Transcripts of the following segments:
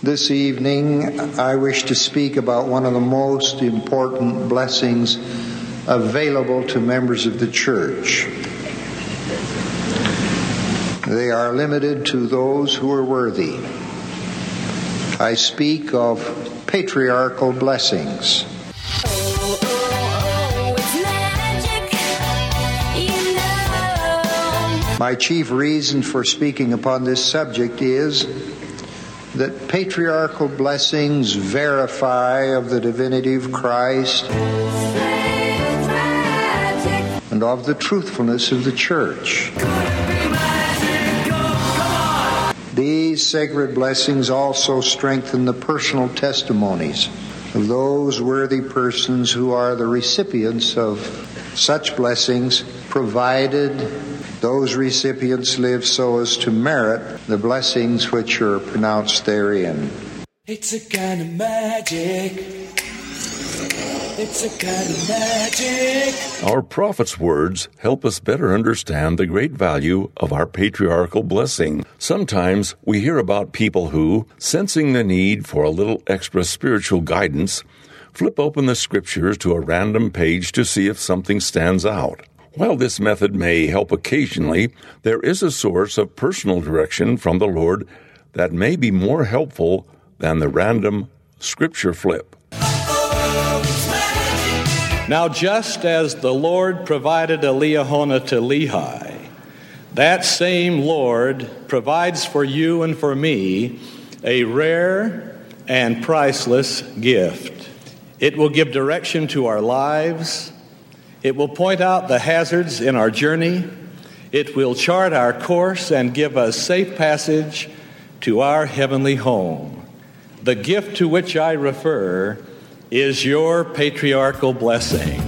This evening, I wish to speak about one of the most important blessings available to members of the church. They are limited to those who are worthy. I speak of patriarchal blessings. My chief reason for speaking upon this subject is that patriarchal blessings verify of the divinity of Christ and of the truthfulness of the church. These sacred blessings also strengthen the personal testimonies of those worthy persons who are the recipients of such blessings, provided those recipients live so as to merit the blessings which are pronounced therein. It's a kind of magic. It's a kind of magic. Our prophet's words help us better understand the great value of our patriarchal blessing. Sometimes we hear about people who, sensing the need for a little extra spiritual guidance, flip open the scriptures to a random page to see if something stands out. While this method may help occasionally, there is a source of personal direction from the Lord that may be more helpful than the random scripture flip. Now, just as the Lord provided a Liahona to Lehi, that same Lord provides for you and for me a rare and priceless gift. It will give direction to our lives it will point out the hazards in our journey. It will chart our course and give us safe passage to our heavenly home. The gift to which I refer is your patriarchal blessing.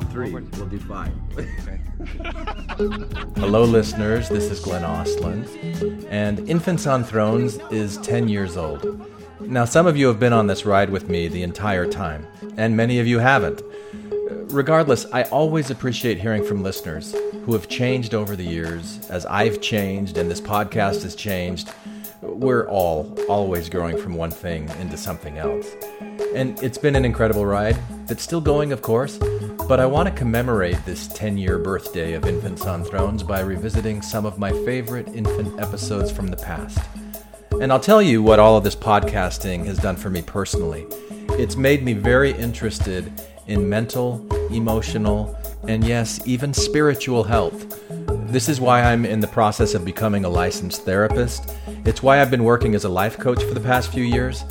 Okay, three, we'll do five. Hello, listeners. This is Glenn Ostlund, and Infants on Thrones is 10 years old. Now, some of you have been on this ride with me the entire time, and many of you haven't. Regardless, I always appreciate hearing from listeners who have changed over the years, as I've changed and this podcast has changed. We're all always growing from one thing into something else. And it's been an incredible ride. It's still going, of course, but I want to commemorate this 10 year birthday of Infants on Thrones by revisiting some of my favorite infant episodes from the past. And I'll tell you what all of this podcasting has done for me personally. It's made me very interested in mental, emotional, and yes, even spiritual health. This is why I'm in the process of becoming a licensed therapist. It's why I've been working as a life coach for the past few years.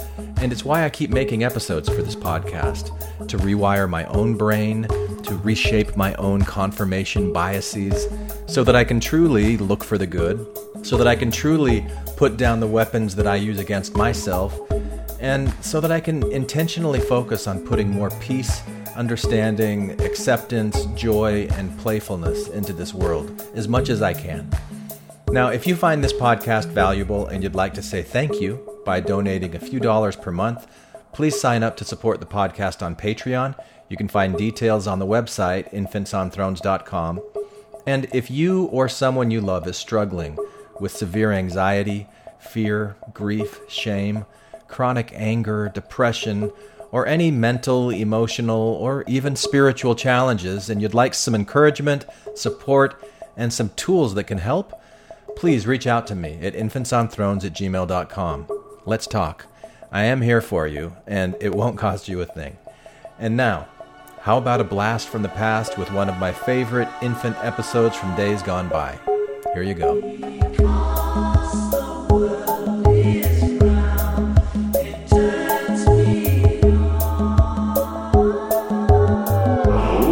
And it's why I keep making episodes for this podcast to rewire my own brain, to reshape my own confirmation biases, so that I can truly look for the good, so that I can truly put down the weapons that I use against myself, and so that I can intentionally focus on putting more peace, understanding, acceptance, joy, and playfulness into this world as much as I can. Now, if you find this podcast valuable and you'd like to say thank you, by donating a few dollars per month, please sign up to support the podcast on Patreon. You can find details on the website, infantsonthrones.com. And if you or someone you love is struggling with severe anxiety, fear, grief, shame, chronic anger, depression, or any mental, emotional, or even spiritual challenges, and you'd like some encouragement, support, and some tools that can help, please reach out to me at infantsonthrones at gmail.com. Let's talk. I am here for you, and it won't cost you a thing. And now, how about a blast from the past with one of my favorite infant episodes from days gone by? Here you go.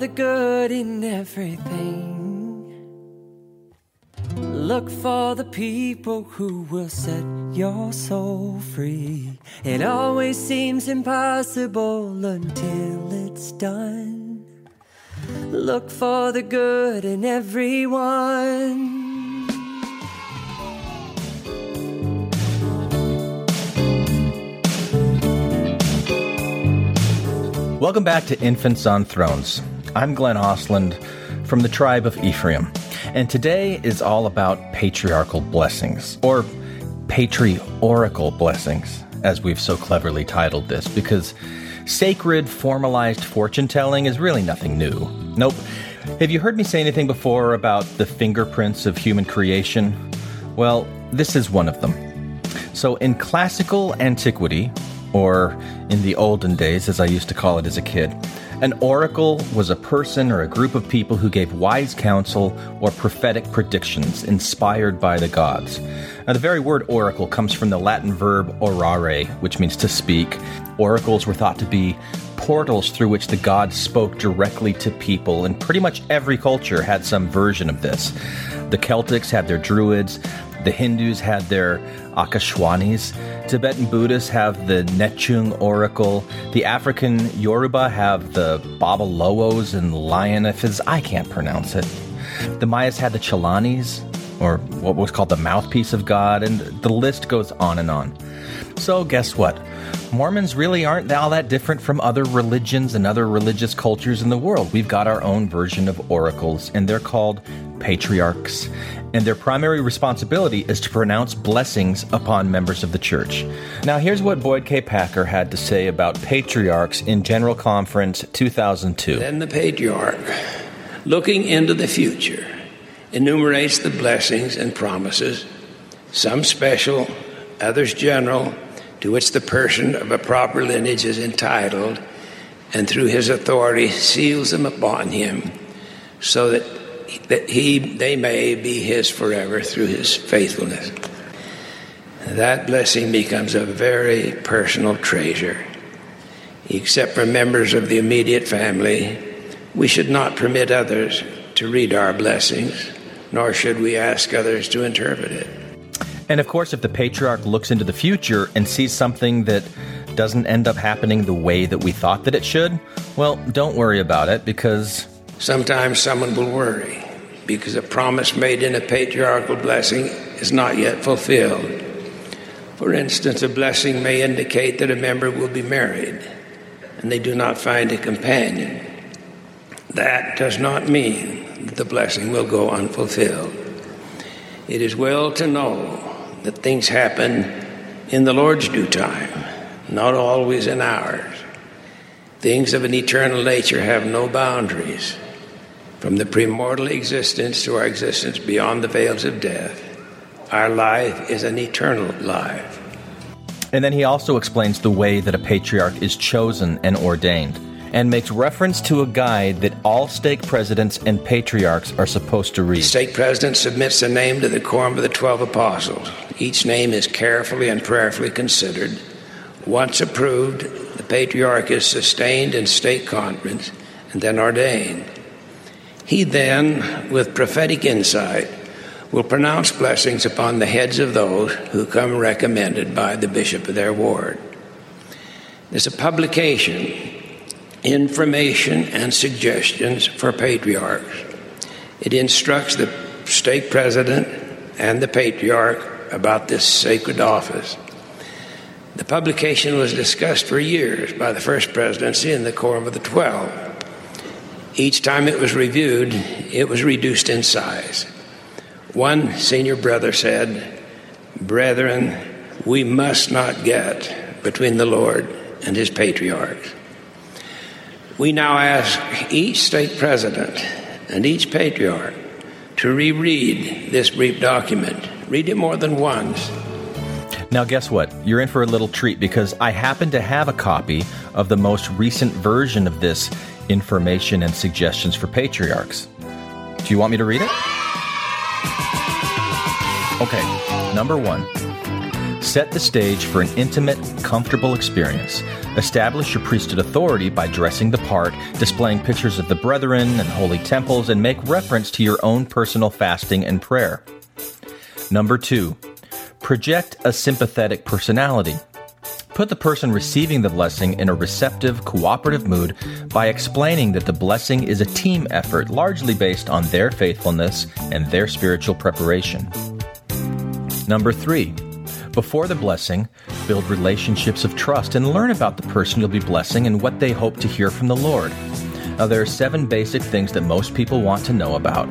The good in everything. Look for the people who will set your soul free. It always seems impossible until it's done. Look for the good in everyone. Welcome back to Infants on Thrones. I'm Glenn Ostlund from the tribe of Ephraim, and today is all about patriarchal blessings, or patriorical blessings, as we've so cleverly titled this, because sacred, formalized fortune telling is really nothing new. Nope. Have you heard me say anything before about the fingerprints of human creation? Well, this is one of them. So, in classical antiquity, or in the olden days, as I used to call it as a kid. An oracle was a person or a group of people who gave wise counsel or prophetic predictions inspired by the gods. Now, the very word oracle comes from the Latin verb orare, which means to speak. Oracles were thought to be portals through which the gods spoke directly to people, and pretty much every culture had some version of this. The Celtics had their druids, the Hindus had their Akashwanis. Tibetan Buddhists have the Nechung oracle. The African Yoruba have the Babaloos and Lionifes. I can't pronounce it. The Mayas had the Chalanis, or what was called the mouthpiece of God, and the list goes on and on. So, guess what? Mormons really aren't all that different from other religions and other religious cultures in the world. We've got our own version of oracles, and they're called patriarchs. And their primary responsibility is to pronounce blessings upon members of the church. Now, here's what Boyd K. Packer had to say about patriarchs in General Conference 2002. Then the patriarch, looking into the future, enumerates the blessings and promises, some special, others general to which the person of a proper lineage is entitled, and through his authority seals them upon him, so that, that he, they may be his forever through his faithfulness. That blessing becomes a very personal treasure. Except for members of the immediate family, we should not permit others to read our blessings, nor should we ask others to interpret it. And of course, if the patriarch looks into the future and sees something that doesn't end up happening the way that we thought that it should, well, don't worry about it because. Sometimes someone will worry because a promise made in a patriarchal blessing is not yet fulfilled. For instance, a blessing may indicate that a member will be married and they do not find a companion. That does not mean the blessing will go unfulfilled. It is well to know that things happen in the Lord's due time, not always in ours. Things of an eternal nature have no boundaries. From the premortal existence to our existence beyond the veils of death, our life is an eternal life. And then he also explains the way that a patriarch is chosen and ordained and makes reference to a guide that all stake presidents and patriarchs are supposed to read. The stake president submits a name to the quorum of the twelve apostles. Each name is carefully and prayerfully considered. Once approved, the patriarch is sustained in stake conference and then ordained. He then, with prophetic insight, will pronounce blessings upon the heads of those who come recommended by the bishop of their ward. There's a publication information and suggestions for patriarchs. It instructs the stake president and the patriarch about this sacred office. The publication was discussed for years by the First Presidency and the Quorum of the Twelve. Each time it was reviewed, it was reduced in size. One senior brother said, Brethren, we must not get between the Lord and his patriarchs. We now ask each stake president and each patriarch to reread this brief document. Read it more than once. Now, guess what? You're in for a little treat because I happen to have a copy of the most recent version of this information and suggestions for patriarchs. Do you want me to read it? Okay, number one Set the stage for an intimate, comfortable experience. Establish your priesthood authority by dressing the part, displaying pictures of the brethren and holy temples, and make reference to your own personal fasting and prayer. Number two, project a sympathetic personality. Put the person receiving the blessing in a receptive, cooperative mood by explaining that the blessing is a team effort largely based on their faithfulness and their spiritual preparation. Number three, before the blessing, build relationships of trust and learn about the person you'll be blessing and what they hope to hear from the Lord. Now, there are seven basic things that most people want to know about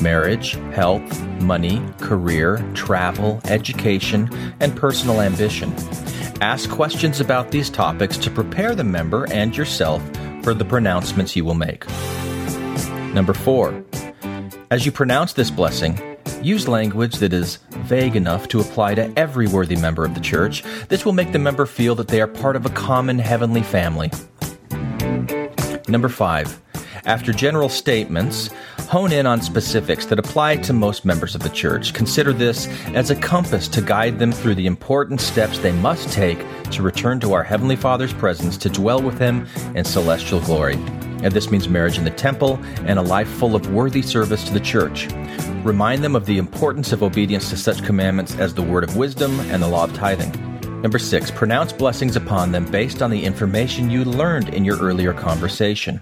marriage, health, money, career, travel, education, and personal ambition. Ask questions about these topics to prepare the member and yourself for the pronouncements you will make. Number four, as you pronounce this blessing, use language that is vague enough to apply to every worthy member of the church. This will make the member feel that they are part of a common heavenly family. Number five, after general statements, hone in on specifics that apply to most members of the church. Consider this as a compass to guide them through the important steps they must take to return to our Heavenly Father's presence to dwell with Him in celestial glory. And this means marriage in the temple and a life full of worthy service to the church. Remind them of the importance of obedience to such commandments as the word of wisdom and the law of tithing. Number six, pronounce blessings upon them based on the information you learned in your earlier conversation.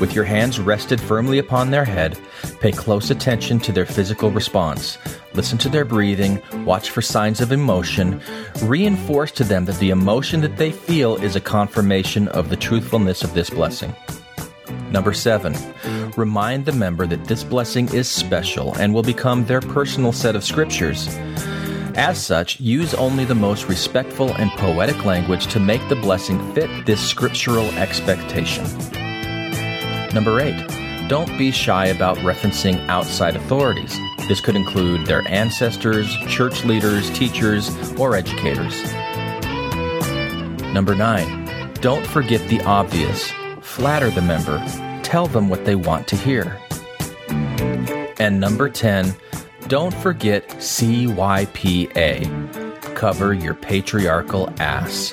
With your hands rested firmly upon their head, pay close attention to their physical response. Listen to their breathing, watch for signs of emotion. Reinforce to them that the emotion that they feel is a confirmation of the truthfulness of this blessing. Number seven, remind the member that this blessing is special and will become their personal set of scriptures. As such, use only the most respectful and poetic language to make the blessing fit this scriptural expectation. Number eight, don't be shy about referencing outside authorities. This could include their ancestors, church leaders, teachers, or educators. Number nine, don't forget the obvious. Flatter the member. Tell them what they want to hear. And number 10, don't forget CYPA. Cover your patriarchal ass.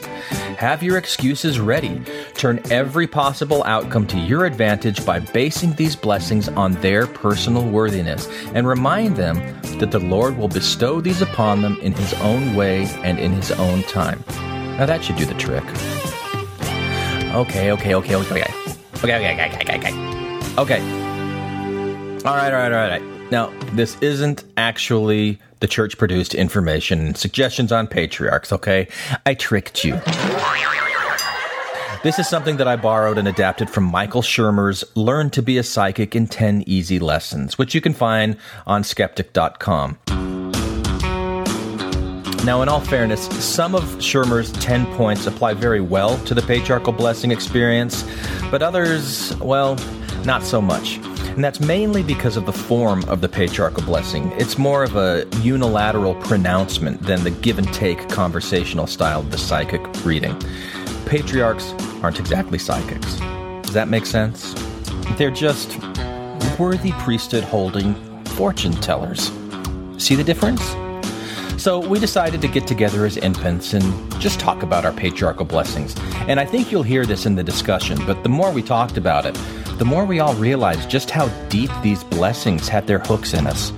Have your excuses ready. Turn every possible outcome to your advantage by basing these blessings on their personal worthiness and remind them that the Lord will bestow these upon them in His own way and in His own time. Now that should do the trick. Okay, okay, okay, okay, okay. Okay, okay, okay, okay, okay. Okay. All right, all right, all right. Now, this isn't actually the church produced information and suggestions on patriarchs, okay? I tricked you. This is something that I borrowed and adapted from Michael Shermer's Learn to Be a Psychic in 10 Easy Lessons, which you can find on skeptic.com. Now, in all fairness, some of Shermer's 10 points apply very well to the patriarchal blessing experience, but others, well, not so much. And that's mainly because of the form of the patriarchal blessing. It's more of a unilateral pronouncement than the give and take conversational style of the psychic reading. Patriarchs aren't exactly psychics. Does that make sense? They're just worthy priesthood holding fortune tellers. See the difference? So we decided to get together as infants and just talk about our patriarchal blessings. And I think you'll hear this in the discussion, but the more we talked about it, the more we all realized just how deep these blessings had their hooks in us.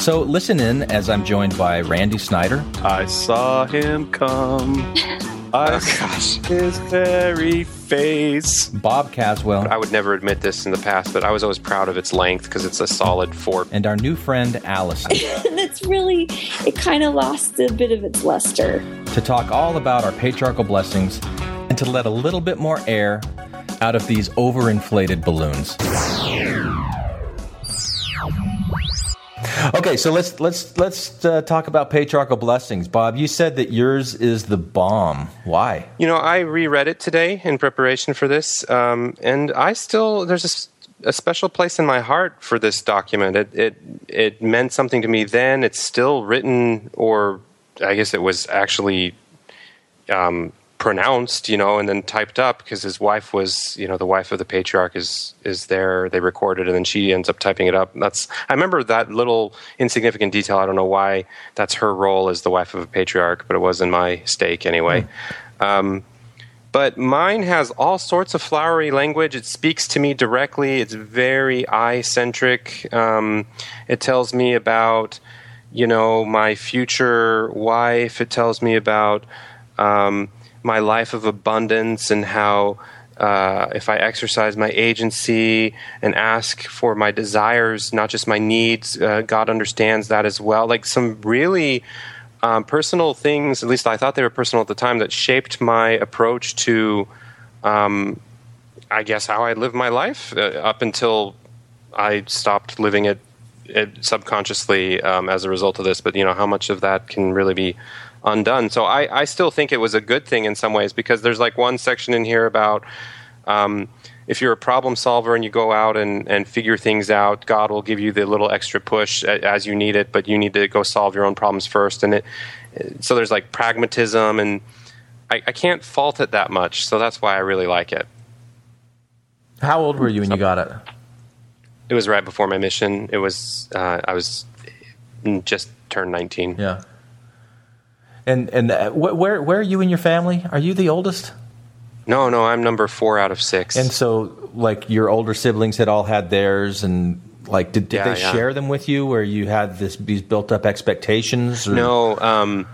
So listen in as I'm joined by Randy Snyder. I saw him come. I oh, gosh. his very face. Bob Caswell. I would never admit this in the past, but I was always proud of its length because it's a solid four. And our new friend Allison. and it's really, it kind of lost a bit of its luster. To talk all about our patriarchal blessings and to let a little bit more air out of these overinflated balloons. Okay, so let's let's let's uh, talk about patriarchal blessings. Bob, you said that yours is the bomb. Why? You know, I reread it today in preparation for this, um, and I still there's a, a, special place in my heart for this document. It it it meant something to me then. It's still written, or I guess it was actually um, pronounced, you know, and then typed up because his wife was, you know, the wife of the patriarch is is there. They recorded, and then she ends up typing it up. That's I remember that little insignificant detail. I don't know why that's her role as the wife of a patriarch, but it was in my stake anyway. Um, but mine has all sorts of flowery language. It speaks to me directly. It's very eye centric. Um, it tells me about, you know, my future wife. It tells me about um, my life of abundance and how uh, if I exercise my agency and ask for my desires, not just my needs, uh, God understands that as well. Like some really um, personal things, at least I thought they were personal at the time, that shaped my approach to, um, I guess, how I live my life uh, up until I stopped living it, it subconsciously um, as a result of this. But, you know, how much of that can really be undone? So I, I still think it was a good thing in some ways because there's like one section in here about. Um, if you're a problem solver and you go out and, and figure things out, God will give you the little extra push as you need it, but you need to go solve your own problems first. And it, so there's like pragmatism, and I, I can't fault it that much. So that's why I really like it. How old were you when you got it? It was right before my mission. It was uh, I was just turned 19. Yeah. And and uh, where where are you and your family? Are you the oldest? No, no, I'm number four out of six. And so, like, your older siblings had all had theirs, and like, did, did Yeah, they yeah. share them with you, where you had this these built up expectations? Or? No, um,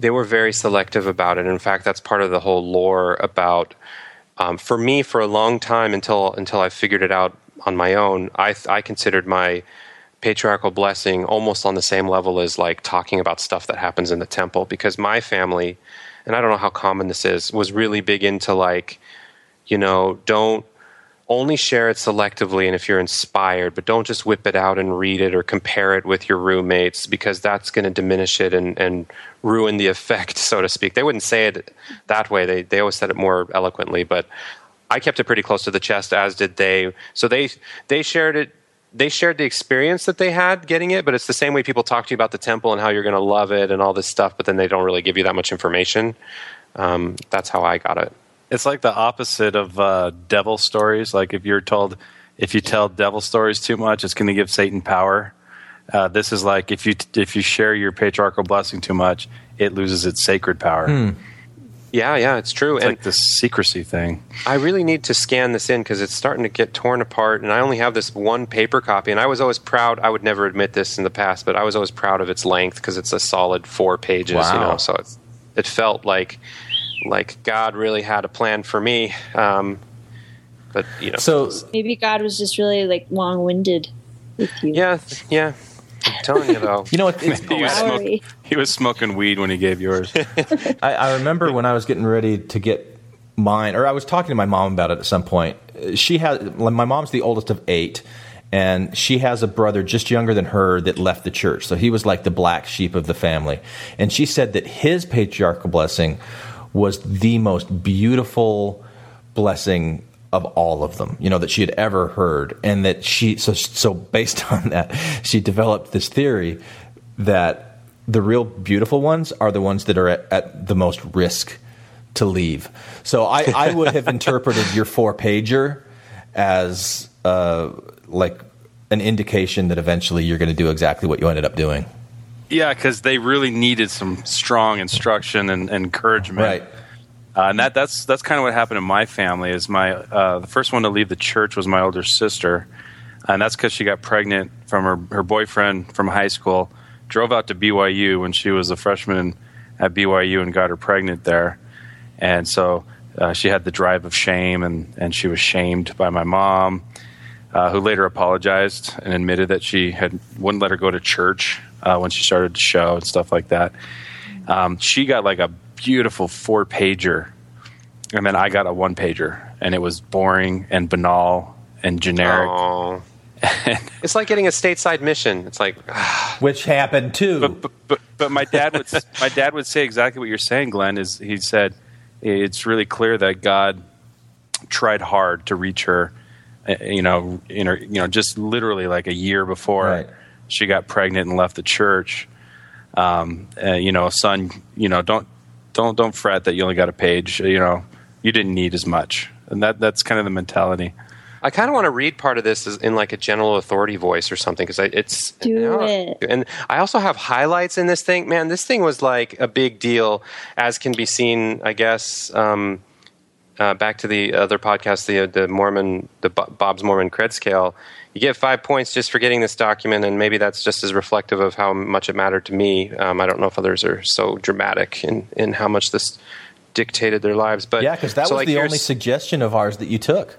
they were very selective about it. In fact, that's part of the whole lore about. Um, for me, for a long time until until I figured it out on my own, I I considered my patriarchal blessing almost on the same level as like talking about stuff that happens in the temple. Because my family and I don't know how common this is was really big into like you know don't only share it selectively and if you're inspired but don't just whip it out and read it or compare it with your roommates because that's going to diminish it and, and ruin the effect so to speak. They wouldn't say it that way. They, they always said it more eloquently but i kept it pretty close to the chest as did they. So they they shared it they shared the experience that they had getting it but it's the same way people talk to you about the temple and how you're going to love it and all this stuff but then they don't really give you that much information um, that's how i got it It's like the opposite of uh, devil stories. Like if you're told, if you tell devil stories too much, it's going to give Satan power. Uh, this is like if you if you share your patriarchal blessing too much, it loses its sacred power. Hmm. Yeah yeah it's true It's and like this secrecy thing. I really need to scan this in because it's starting to get torn apart, and I only have this one paper copy. And I was always proud. I would never admit this in the past, but I was always proud of its length because it's a solid four pages. You Wow. know, so it's, it felt like like God really had a plan for me. Um, but you know, So Maybe God was just really like long winded with you. yeah, yeah. I'm telling you though. you know what? It's, He was, smoking, he was smoking weed when he gave yours. I, I remember when I was getting ready to get mine, or I was talking to my mom about it at some point. She has my mom's the oldest of eight, and she has a brother just younger than her that left the church. So he was like the black sheep of the family. And she said that his patriarchal blessing was the most beautiful blessing of all of them, you know, that she had ever heard. And that she, so, so based on that, she developed this theory that the real beautiful ones are the ones that are at, at the most risk to leave. So I, I would have interpreted your four pager as uh, like an indication that eventually you're going to do exactly what you ended up doing. yeah, because they really needed some strong instruction and, and encouragement. Right. Uh, and that, that's that's kind of what happened in my family. Is my uh, the first one to leave the church was my older sister, and that's because she got pregnant from her her boyfriend from high school. Drove out to BYU when she was a freshman at BYU and got her pregnant there, and so uh, she had the drive of shame, and and she was shamed by my mom, uh, who later apologized and admitted that she had wouldn't let her go to church uh, when she started to show and stuff like that. Um, she got like a beautiful four pager, and then I got a one pager, and it was boring and banal and generic. Aw. it's like getting a stateside mission. It's like Which happened too. But, but but but my dad would my dad would say exactly what you're saying, Glenn. Is he said it's really clear that God tried hard to reach her. uh, You know, in her, you know, just literally like a year before Right. she got pregnant and left the church. Um, uh, you know, a son, you know, don't don't don't fret that you only got a page. You know, you didn't need as much, and that that's kind of the mentality. I kind of want to read part of this in like a general authority voice or something because it's Do you know, it. And I also have highlights in this thing. Man, this thing was like a big deal, as can be seen, I guess. Um, uh, back to the other podcast, the the Mormon, the Bob's Mormon Cred Scale. You get five points just for getting this document, and maybe that's just as reflective of how much it mattered to me. Um, I don't know if others are so dramatic in in how much this dictated their lives, but yeah, because that so, was like, the only suggestion of ours that you took.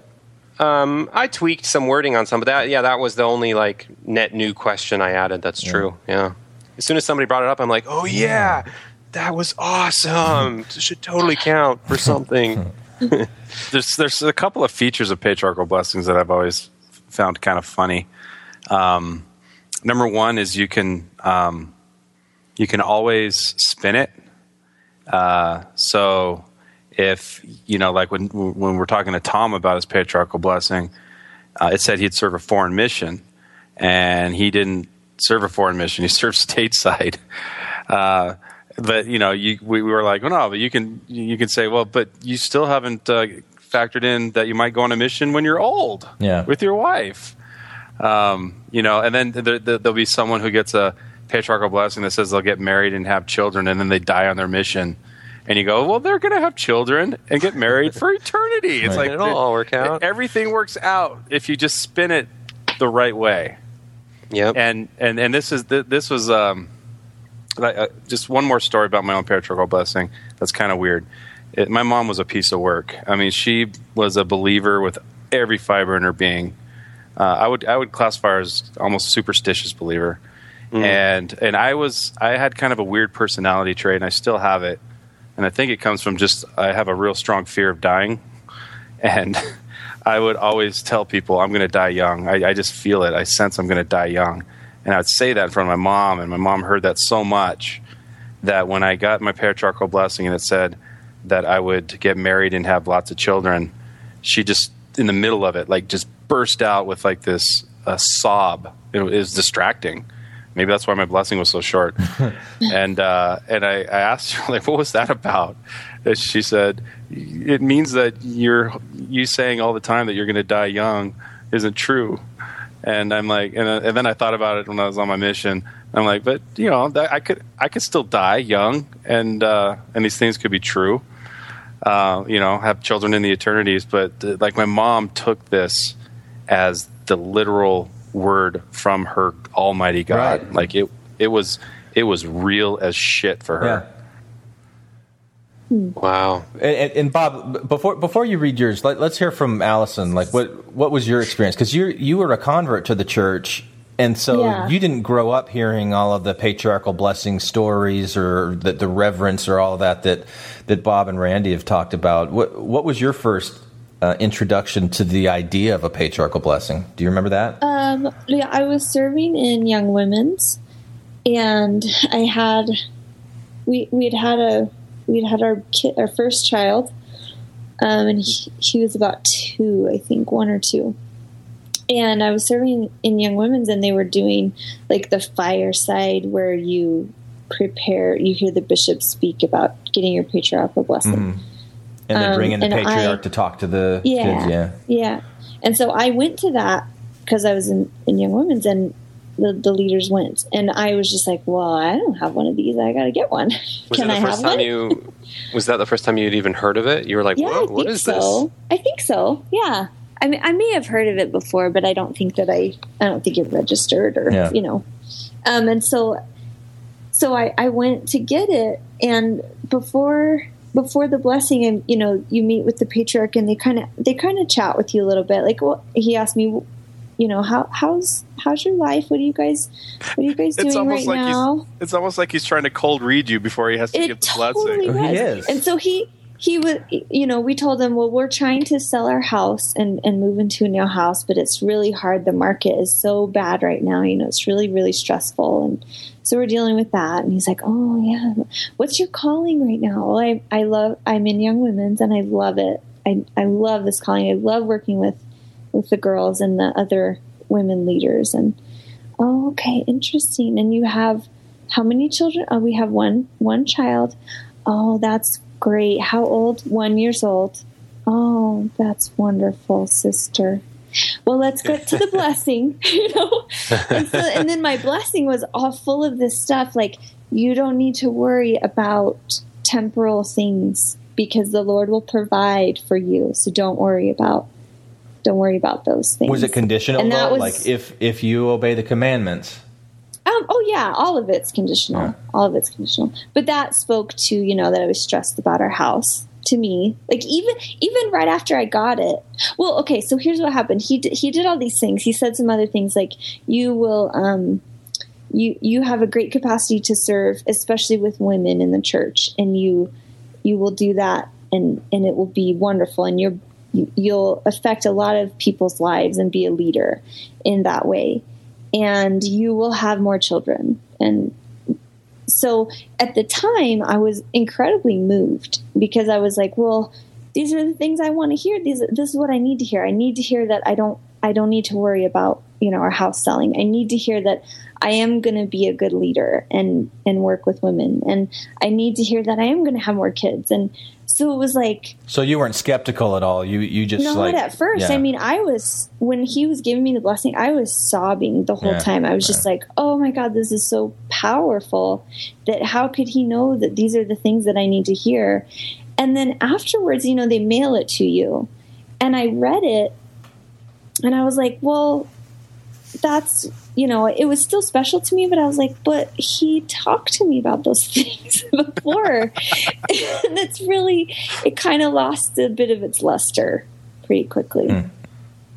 Um, I tweaked some wording on some, but that yeah, that was the only like net new question I added. That's true. Yeah. As soon as somebody brought it up, I'm like, oh yeah, that was awesome. This should totally count for something. there's there's a couple of features of patriarchal blessings that I've always found kind of funny. Um, number one is you can um, you can always spin it. Uh, so if you know, like when when we're talking to Tom about his patriarchal blessing, uh, it said he'd serve a foreign mission, and he didn't serve a foreign mission. He served stateside. Uh, but you know, you, we, we were like, well, no, but you can you can say, well, but you still haven't uh, factored in that you might go on a mission when you're old, Yeah. with your wife. Um, you know, and then there, there, there'll be someone who gets a patriarchal blessing that says they'll get married and have children, and then they die on their mission. And you go, well, they're going to have children and get married for eternity. It's Right. like It'll all work out. Everything works out if you just spin it the right way. Yep. And and and this is this was um, like, uh, just one more story about my own patriarchal blessing. That's kind of weird. It, my mom was a piece of work. I mean, she was a believer with every fiber in her being. Uh, I would I would classify her as almost superstitious believer, and and I was I had kind of a weird personality trait, and I still have it, and I think it comes from just I have a real strong fear of dying, and I would always tell people I'm going to die young. I, I just feel it. I sense I'm going to die young, and I'd say that in front of my mom, and my mom heard that so much that when I got my patriarchal blessing and it said that I would get married and have lots of children, she just in the middle of it like just burst out with like this uh, sob. It was distracting. Maybe that's why my blessing was so short. and uh, and I, I asked her like, what was that about? And she said, it means that you're you saying all the time that you're going to die young isn't true. And I'm like, and, uh, and then I thought about it when I was on my mission. I'm like, but you know, that, I could I could still die young, and uh, and these things could be true. Uh, you know, have children in the eternities. But uh, like my mom took this as the literal word from her Almighty God. Right. Like it it was it was real as shit for her. Wow. And, and, and Bob, before before you read yours, let, us hear from Allison. Like, what what was your experience? Because you you were a convert to the church, and so Yeah. you didn't grow up hearing all of the patriarchal blessing stories or the, the reverence or all of that that that Bob and Randy have talked about. What what was your first uh, introduction to the idea of a patriarchal blessing? Do you remember that? Um, yeah, I was serving in Young Women's, and I had we we'd had a we'd had our kid, our first child, um, and he, he was about two, I think, one or two. And I was serving in Young Women's, and they were doing like the fireside where you prepare, you hear the bishop speak about getting your patriarchal blessing. Mhm. And they bring in the Um, and I- patriarch to talk to the Yeah. kids. Yeah. Yeah. And so I went to that because I was in, in Young Women's and the, the leaders went. And I was just like, well, I don't have one of these. I got to get one. Was Can that I the have first time one? you? Was that the first time you'd even heard of it? You were like, yeah, "Whoa, I what think so. this?" I think so. Yeah. I mean, I may have heard of it before, but I don't think that I, I don't think it registered or, Yeah. you know. Um, and so, so I, I went to get it and before, before the blessing and, you know, you meet with the patriarch and they kind of, they kind of chat with you a little bit. Like, well, he asked me, you know, how, how's, how's your life? What are you guys, what are you guys doing right like now? it's almost like he's trying to cold read you before he has to It give the totally oh, blessing. was. And so he he was you know, we told him, well, we're trying to sell our house and and move into a new house, but it's really hard. The market is so bad right now. You know, it's really really stressful, and so we're dealing with that. And he's like, oh yeah, what's your calling right now? Well, I I love I'm in Young Women's and I love it. I I love this calling. I love working with with the girls and the other women leaders and oh okay interesting and you have how many children oh we have one one child Oh, that's great. How old? One years old. Oh, that's wonderful, sister. Well, let's get to the blessing, you know. And, so, and then my blessing was all full of this stuff. Like you don't need to worry about temporal things because the Lord will provide for you. So don't worry about don't worry about those things. Was it conditional And that though? was- like if if you obey the commandments? Um, oh yeah, all of it's conditional. All of it's conditional. But that spoke to you know that I was stressed about our house. To me, like even even right after I got it. Well, okay. So here's what happened. He did, he did all these things. He said some other things like you will um you you have a great capacity to serve, especially with women in the church, and you you will do that, and and it will be wonderful, and you're you- you'll affect a lot of people's lives and be a leader in that way and you will have more children. And so at the time, I was incredibly moved because I was like, well, these are the things I want to hear. These, this is what I need to hear. I need to hear that I don't, I don't need to worry about, you know, our house selling. I need to hear that I am going to be a good leader and, and work with women. And I need to hear that I am going to have more kids. And so it was like, So you weren't skeptical at all. You you just not like at first. yeah. I mean, I was when he was giving me the blessing, I was sobbing the whole Yeah, time. I was just like, "Oh my god, this is so powerful! That how could he know that these are the things that I need to hear?" And then afterwards, you know, they mail it to you, and I read it, and I was like, "Well, that's." You know, it was still special to me, but I was like, but he talked to me about those things before. and it's really, it kind of lost a bit of its luster pretty quickly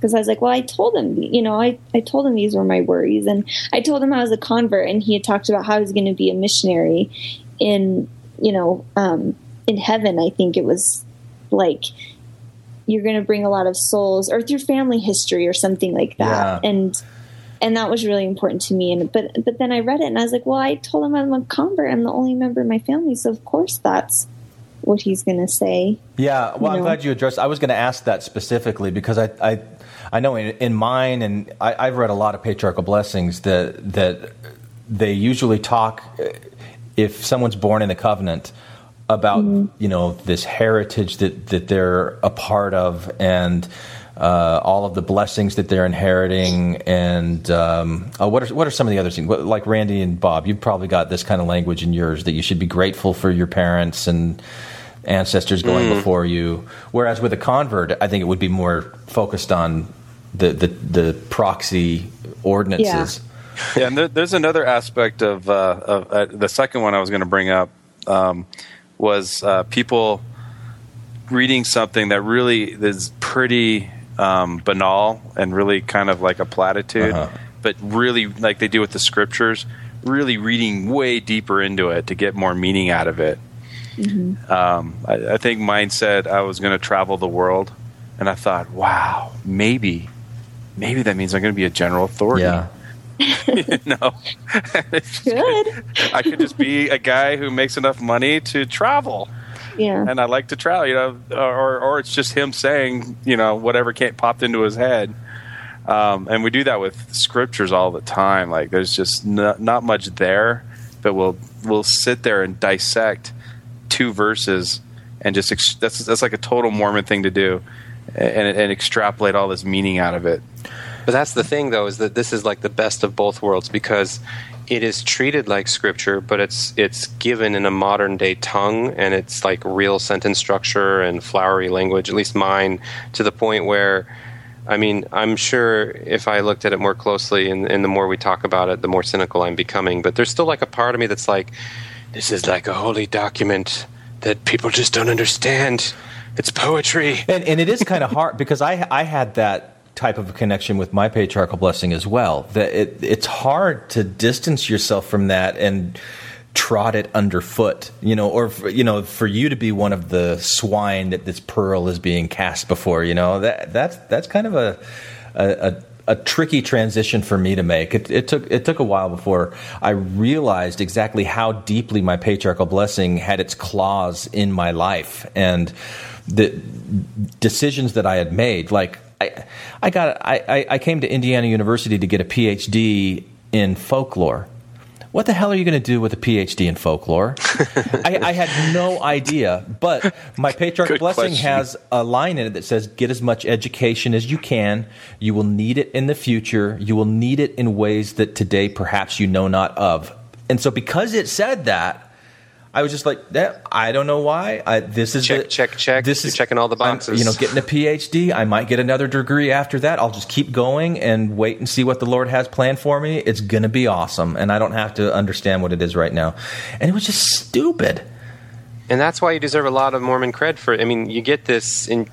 because I was like, well, I told him, you know, I, I told him these were my worries. And I told him I was a convert and he had talked about how he was going to be a missionary in, you know, um, in heaven. I think it was like, you're going to bring a lot of souls or through family history or something like that. Yeah. And, and that was really important to me. And, but, but then I read it and I was like, well, I told him I'm a convert. I'm the only member of my family. So of course that's what he's going to say. Yeah, well, you I'm glad you addressed. I was going to ask that specifically because I, I, I know in, in mine, and I, I've read a lot of patriarchal blessings that that they usually talk uh, if someone's born in the covenant about you know this heritage that that they're a part of and. Uh, all of the blessings that they're inheriting, and um, oh, what are what are some of the other things? What, like Randy and Bob, you've probably got this kind of language in yours that you should be grateful for your parents and ancestors going Mm. before you. Whereas with a convert, I think it would be more focused on the the, the proxy ordinances. Yeah, and there, there's another aspect of, uh, of uh, the second one I was going to bring up um, was uh, people reading something that really is pretty um, banal and really kind of like a platitude, Uh-huh. but really like they do with the scriptures, really reading way deeper into it to get more meaning out of it. Um, I, I think mine said I was going to travel the world, and I thought, wow, maybe, maybe that means I'm going to be a general authority. Yeah. you know, Good. I could just be a guy who makes enough money to travel, Yeah. and I like to travel. You know, or or it's just him saying, you know, whatever can't popped into his head. Um, and we do that with scriptures all the time. Like, there's just not, not much there, but we'll we'll sit there and dissect two verses and just ex- that's that's like a total Mormon thing to do, and and extrapolate all this meaning out of it. But that's the thing, though, is that this is like the best of both worlds because it is treated like scripture, but it's it's given in a modern day tongue, and it's like real sentence structure and flowery language. At least mine, to the point where, I mean, I'm sure if I looked at it more closely, and, and the more we talk about it, the more cynical I'm becoming. But there's still like a part of me that's like, this is like a holy document that people just don't understand. It's poetry. And, and it is kind of hard because I I had that type of a connection with my patriarchal blessing as well. That it, it's hard to distance yourself from that and trot it underfoot, you know, or for, you know, for you to be one of the swine that this pearl is being cast before, you know, that that's that's kind of a a, a a tricky transition for me to make. It, it took it took a while before I realized exactly how deeply my patriarchal blessing had its claws in my life and the decisions that I had made. Like I, I got I, I- I came to Indiana University to get a PhD in folklore. what the hell are you going to do with a PhD in folklore? I, I, had no idea. But my patriarchal blessing question. has a line in it that says, get as much education as you can. You will need it in the future. You will need it in ways that today perhaps you know not of. And so because it said that, I was just like, yeah, I don't know why. I, this is check, the, check, check. This You're is checking all the boxes. I'm, you know, getting a PhD. I might get another degree after that. I'll just keep going and wait and see what the Lord has planned for me. It's gonna be awesome, and I don't have to understand what it is right now. And it was just stupid. And that's why you deserve a lot of Mormon cred for. I mean, you get this, and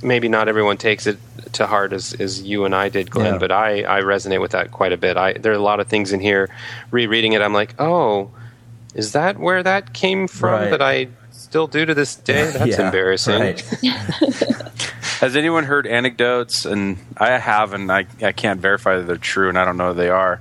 maybe not everyone takes it to heart as, as you and I did, Glenn. Yeah. But I, I resonate with that quite a bit. I there are a lot of things in here. Rereading it, I'm like, oh is that where that came from right. that I still do to this day? That's yeah, embarrassing. Right. Has anyone heard anecdotes? And I have, and I, I can't verify that they're true, and I don't know they are.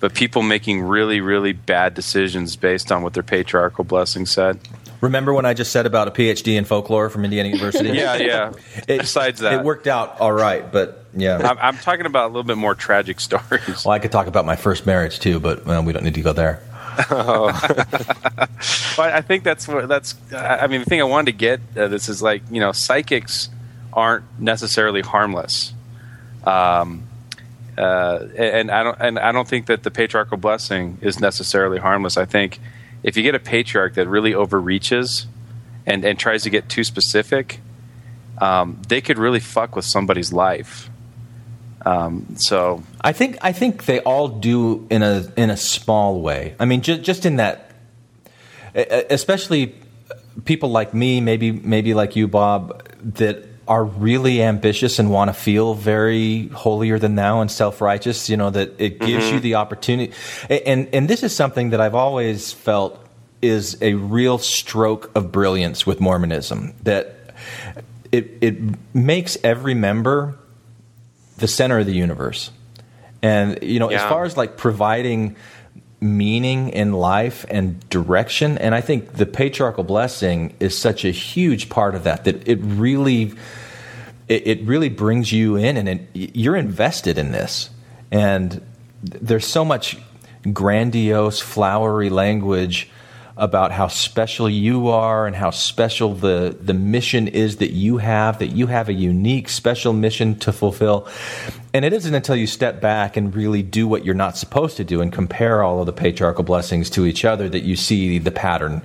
But people making really, really bad decisions based on what their patriarchal blessing said. Remember when I just said about a PhD in folklore from Indiana University? yeah, yeah. It, Besides that, it worked out all right, but yeah. I'm, I'm, talking about a little bit more tragic stories. Well, I could talk about my first marriage too, but well, we don't need to go there oh. well, I think that's what that's. I mean, the thing I wanted to get uh, this is like you know, psychics aren't necessarily harmless, um, uh, and I don't and I don't think that the patriarchal blessing is necessarily harmless. I think if you get a patriarch that really overreaches and and tries to get too specific, um, they could really fuck with somebody's life. Um, so I think I think they all do in a in a small way. I mean, just just in that, especially people like me, maybe maybe like you, Bob, that are really ambitious and want to feel very holier than thou and self righteous. You know that it gives mm-hmm. you the opportunity, and and this is something that I've always felt is a real stroke of brilliance with Mormonism that it it makes every member the center of the universe. And you know, yeah. as far as like providing meaning in life and direction, and I think the patriarchal blessing is such a huge part of that that it really it, it really brings you in and it, you're invested in this. And there's so much grandiose, flowery language about how special you are and how special the, the mission is that you have, that you have a unique, special mission to fulfill. And it isn't until you step back and really do what you're not supposed to do and compare all of the patriarchal blessings to each other that you see the pattern.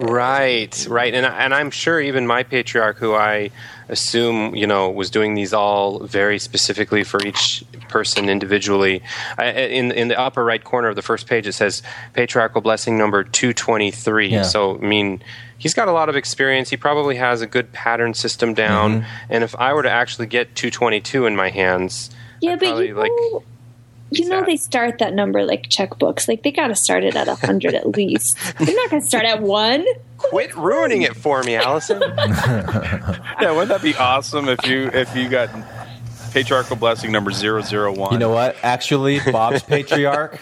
Right, right. And, and I'm sure even my patriarch, who I assume you know was doing these all very specifically for each person individually. I, in in the upper right corner of the first page, it says patriarchal blessing number two twenty three. Yeah. So I mean. He's got a lot of experience. He probably has a good pattern system down. Mm-hmm. And if I were to actually get 222 in my hands, yeah, I'd but you know, like you know they start that number like checkbooks. Like they got to start it at a hundred at least. They're not going to start at one. Quit ruining it for me, Allison. yeah, wouldn't that be awesome if you if you got patriarchal blessing number 001? You know what? Actually, Bob's patriarch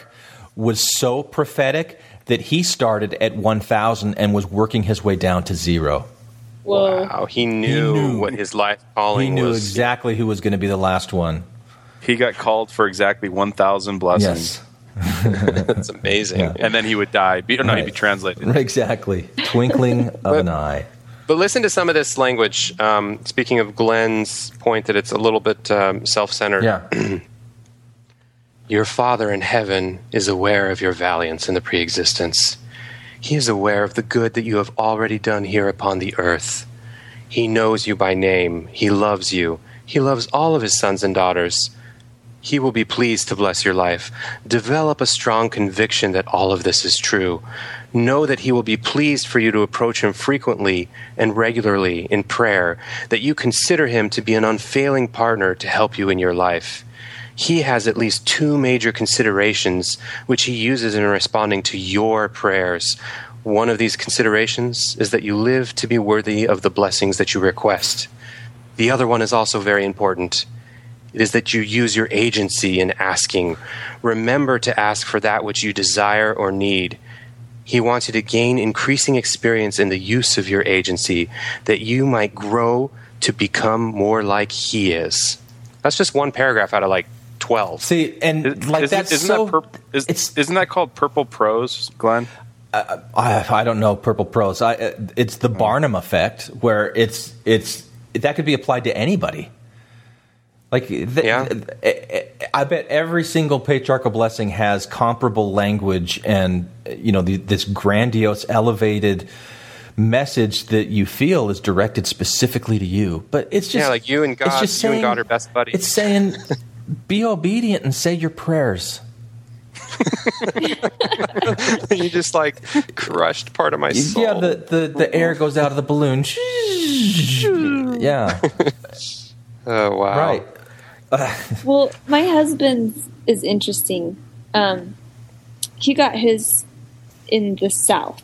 was so prophetic that he started at 1000 and was working his way down to zero. Whoa. Wow, he knew, he knew what his life calling He knew was. exactly who was going to be the last one. He got called for exactly 1,000 blessings. Yes. That's amazing. Yeah. And then he would die. Be, no, right. he'd be translated. Exactly. Twinkling of but, an eye. But listen to some of this language. Um, speaking of Glenn's point that it's a little bit um, self centered. Yeah. your Father in heaven is aware of your valiance in the pre existence. He is aware of the good that you have already done here upon the earth. He knows you by name. He loves you. He loves all of his sons and daughters. He will be pleased to bless your life. Develop a strong conviction that all of this is true. Know that He will be pleased for you to approach Him frequently and regularly in prayer, that you consider Him to be an unfailing partner to help you in your life. He has at least two major considerations which He uses in responding to your prayers. One of these considerations is that you live to be worthy of the blessings that you request. The other one is also very important it is that you use your agency in asking. Remember to ask for that which you desire or need. He wants you to gain increasing experience in the use of your agency, that you might grow to become more like He is. That's just one paragraph out of like 12. See, and like Isn't- that's isn't so. that purp- is, isn't that called purple prose, Glenn? I, I don't know purple prose. I, uh, it's the Barnum effect, where it's it's that could be applied to anybody. Like, the, eh, eh, I bet every single patriarchal blessing has comparable language and you know the, this grandiose, elevated message that you feel is directed specifically to you. But it's just yeah, like you and it's God, you just and saying- God are best buddies. It's saying, be obedient and say your prayers. you just like crushed part of my soul. Yeah, the, the, the air goes out of the balloon. yeah. Oh wow! Right. well, my husband is interesting. Um, he got his in the south,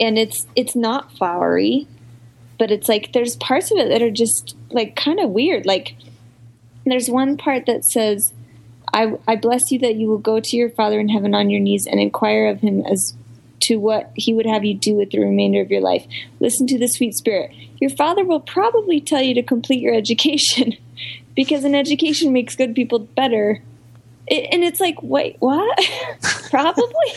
and it's it's not flowery, but it's like there's parts of it that are just like kind of weird. Like there's one part that says, "I I bless you that you will go to your Father in heaven on your knees and inquire of him as." To what he would have you do with the remainder of your life. Listen to the sweet spirit. Your father will probably tell you to complete your education because an education makes good people better. It, and it's like, wait, what? Probably.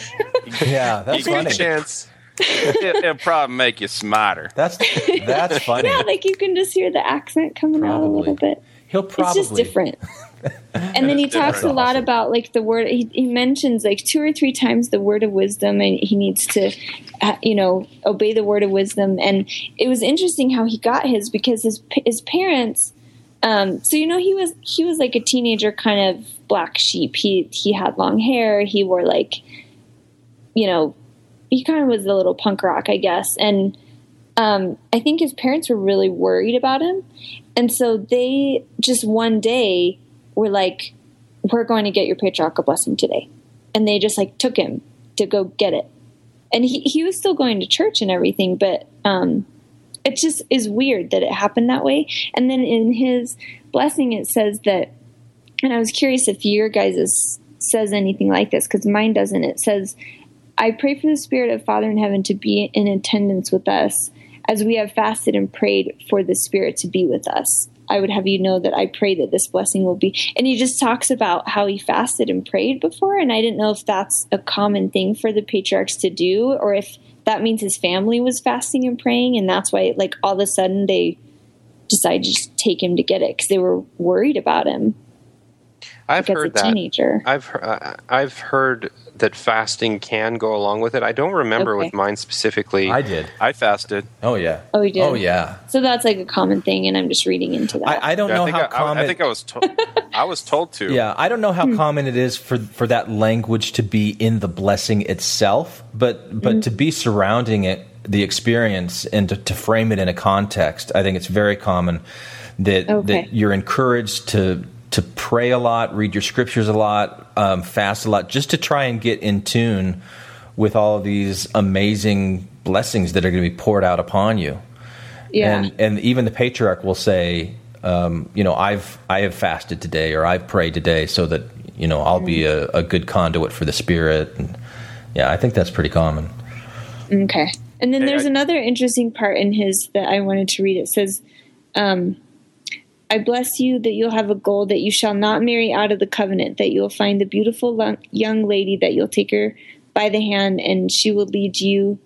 Yeah, that's You funny. chance. it, it'll probably make you smarter. That's that's funny. yeah, like you can just hear the accent coming out a little bit. He'll It's just different. and then he talks a lot about like the word. He, he mentions like two or three times the word of wisdom, and he needs to, uh, you know, obey the word of wisdom. And it was interesting how he got his because his his parents. Um, so you know he was he was like a teenager, kind of black sheep. He he had long hair. He wore like, you know, he kind of was a little punk rock, I guess. And um, I think his parents were really worried about him. And so they just one day were like, we're going to get your patriarchal blessing today. And they just like took him to go get it. And he, he was still going to church and everything, but um, it just is weird that it happened that way. And then in his blessing, it says that, and I was curious if your guys' says anything like this because mine doesn't. It says, I pray for the Spirit of Father in heaven to be in attendance with us as we have fasted and prayed for the Spirit to be with us. I would have you know that I pray that this blessing will be. And he just talks about how he fasted and prayed before. And I didn't know if that's a common thing for the patriarchs to do or if that means his family was fasting and praying. And that's why, like, all of a sudden they decided to just take him to get it because they were worried about him. I've heard a that. teenager. I've uh, I've heard that fasting can go along with it. I don't remember Okay. with mine specifically. I did. I fasted. Oh yeah. Oh, he did? Oh yeah. So that's like a common thing. And I'm just reading into that. I, I don't Yeah, know I how I, I- common. I think I was told. I was told to. Yeah, I don't know how hmm. common it is for for that language to be in the blessing itself, but but hmm. to be surrounding it, the experience, and to, to frame it in a context, I think it's very common that Okay. that you're encouraged to to pray a lot, read your scriptures a lot, um, fast a lot, just to try and get in tune with all of these amazing blessings that are going to be poured out upon you. Yeah. And and even the patriarch will say, um, you know, I've I have fasted today or I've prayed today so that you know I'll be a, a good conduit for the Spirit. And yeah, I think that's pretty common. Okay. And then Hey, there's I- another interesting part in his that I wanted to read. It says, um, I bless you that you'll have a goal that you shall not marry out of the covenant, that you'll find the beautiful young lady, that you'll take her by the hand and she will lead you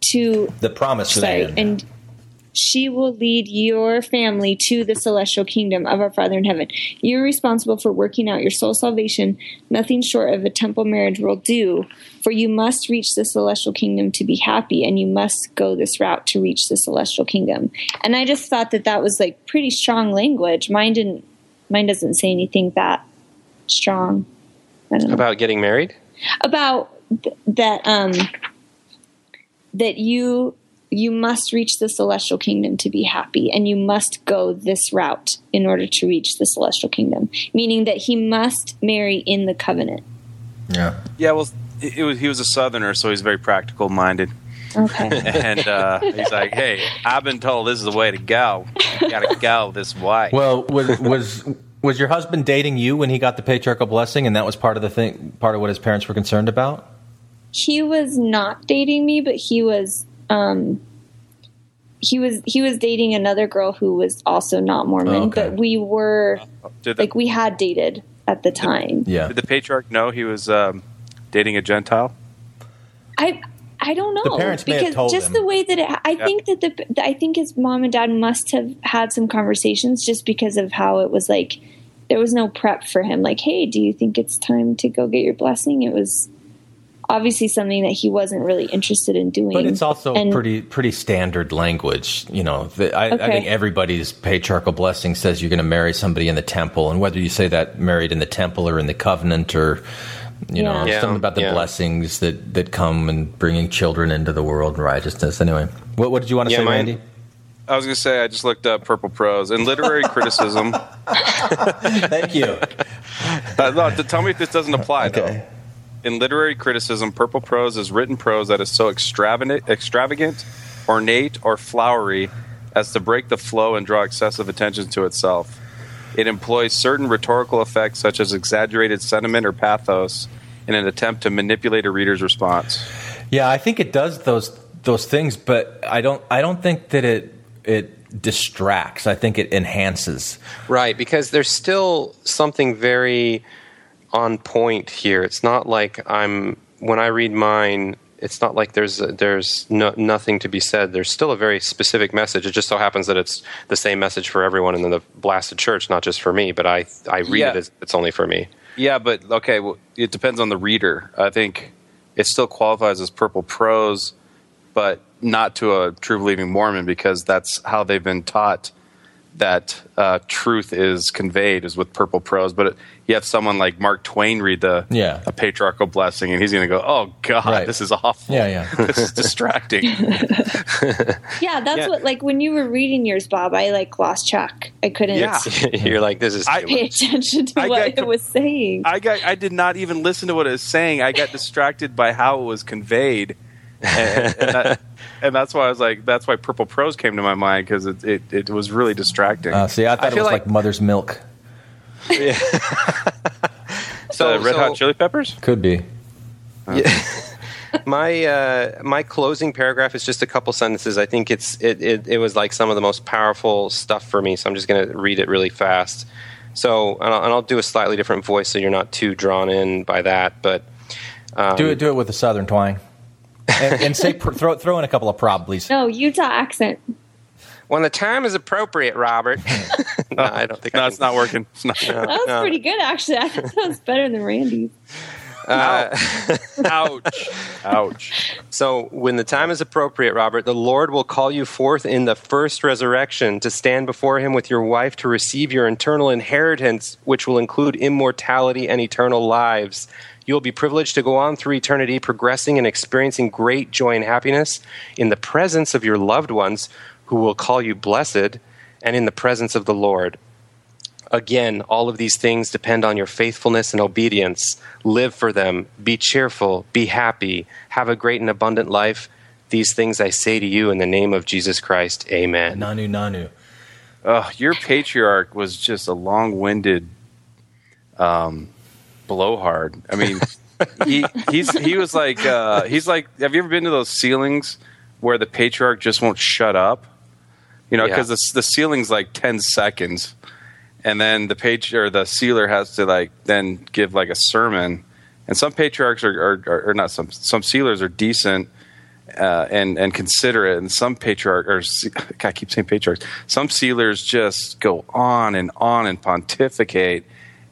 to The promised land. and she will lead your family to the celestial kingdom of our Father in heaven. You're responsible for working out your soul salvation. Nothing short of a temple marriage will do, for you must reach the celestial kingdom to be happy, and you must go this route to reach the celestial kingdom. And I just thought that that was like pretty strong language. Mine didn't. Mine doesn't say anything that strong. I don't know About getting married? about th- that um that you you must reach the celestial kingdom to be happy and you must go this route in order to reach the celestial kingdom meaning that he must marry in the covenant yeah. Yeah. Well, it, it was, he was a Southerner, so he's very practical minded. okay and uh, he's like, "Hey, I've been told this is the way to go. You got to go this way." Well, was was was your husband dating you when he got the patriarchal blessing, and that was part of the thing, part of what his parents were concerned about? he was not dating me but he was um he was he was dating another girl who was also not Mormon, Oh, okay. but we were Did the, like we had dated at the time. Yeah. did the patriarch know he was um, dating a Gentile? I I don't know The parents may have because told just him. the way that it, I Yeah. think that the I think his mom and dad must have had some conversations just because of how it was like there was no prep for him like hey do you think it's time to go get your blessing it was obviously something that he wasn't really interested in doing But it's also And- pretty pretty standard language. You know, the, I, I think everybody's patriarchal blessing says you're going to marry somebody in the temple, and whether you say that married in the temple or in the covenant or you know Yeah. something about the Yeah. blessings that that come and bringing children into the world and righteousness. Anyway, what, what did you want to Yeah, say, mine- Randy? I was going to say I just looked up purple prose and literary criticism. Thank you. Uh, no, tell me if this doesn't apply. Though. In literary criticism, purple prose is written prose that is so extravagant, extravagant, ornate, or flowery as to break the flow and draw excessive attention to itself. It employs certain rhetorical effects, such as exaggerated sentiment or pathos, in an attempt to manipulate a reader's response. Yeah, I think it does those those things, but I don't I don't think that it it distracts. I think it enhances. Right, because there's still something very on point here. It's not like I'm when I read mine. It's not like there's there's no, nothing to be said. There's still a very specific message. It just so happens that it's the same message for everyone in the blasted church, not just for me. But I I read Yeah. it as it's only for me. Yeah, but okay, well, it depends on the reader. I think it still qualifies as purple prose, but not to a true believing Mormon because that's how they've been taught that uh, truth is conveyed is with purple prose. But it, you have someone like Mark Twain read the Yeah. a patriarchal blessing, and he's going to go, "Oh God, Right. this is awful. Yeah, yeah. this is distracting." yeah that's Yeah. what like when you were reading yours bob i like lost track i couldn't Yeah. You're like this is I- pay attention to I what got it was saying I got I did not even listen to what it was saying. I got distracted by how it was conveyed. And, and, that, and that's why I was like, that's why Purple Prose came to my mind because it, it, it was really distracting. Uh, see, I thought I it was like, like- mother's milk. so, Red Hot Chili Peppers? Could be. Yeah. my uh, my closing paragraph is just a couple sentences. I think it's it, it it was like some of the most powerful stuff for me. So I'm just going to read it really fast. So and I'll, and I'll do a slightly different voice, so you're not too drawn in by that. But um, do it. Do it with a southern twang, and, and say pr- throw throw in a couple of probables. no utah accent when the time is appropriate, Robert. no, I don't think No, I it's not working. It's not. that was no. pretty good actually i thought that was better than randy's Uh, Ouch. Ouch. So, when the time is appropriate, Robert, the Lord will call you forth in the first resurrection to stand before Him with your wife to receive your eternal inheritance, which will include immortality and eternal lives. You will be privileged to go on through eternity, progressing and experiencing great joy and happiness in the presence of your loved ones who will call you blessed and in the presence of the Lord. Again, all of these things depend on your faithfulness and obedience. Live for them. Be cheerful. Be happy. Have a great and abundant life. These things I say to you in the name of Jesus Christ. Amen. Nanu nanu. Uh, your patriarch was just a long-winded um, blowhard. I mean, he he's he was like uh, he's like. Have you ever been to those sealings where the patriarch just won't shut up? You know, Yeah. because the the sealing's like ten seconds, and then the page or the sealer has to like then give like a sermon. And some patriarchs are, are, are or not some some sealers are decent uh, and and considerate, and some patriarch or se- I keep saying patriarchs. Some sealers just go on and on and pontificate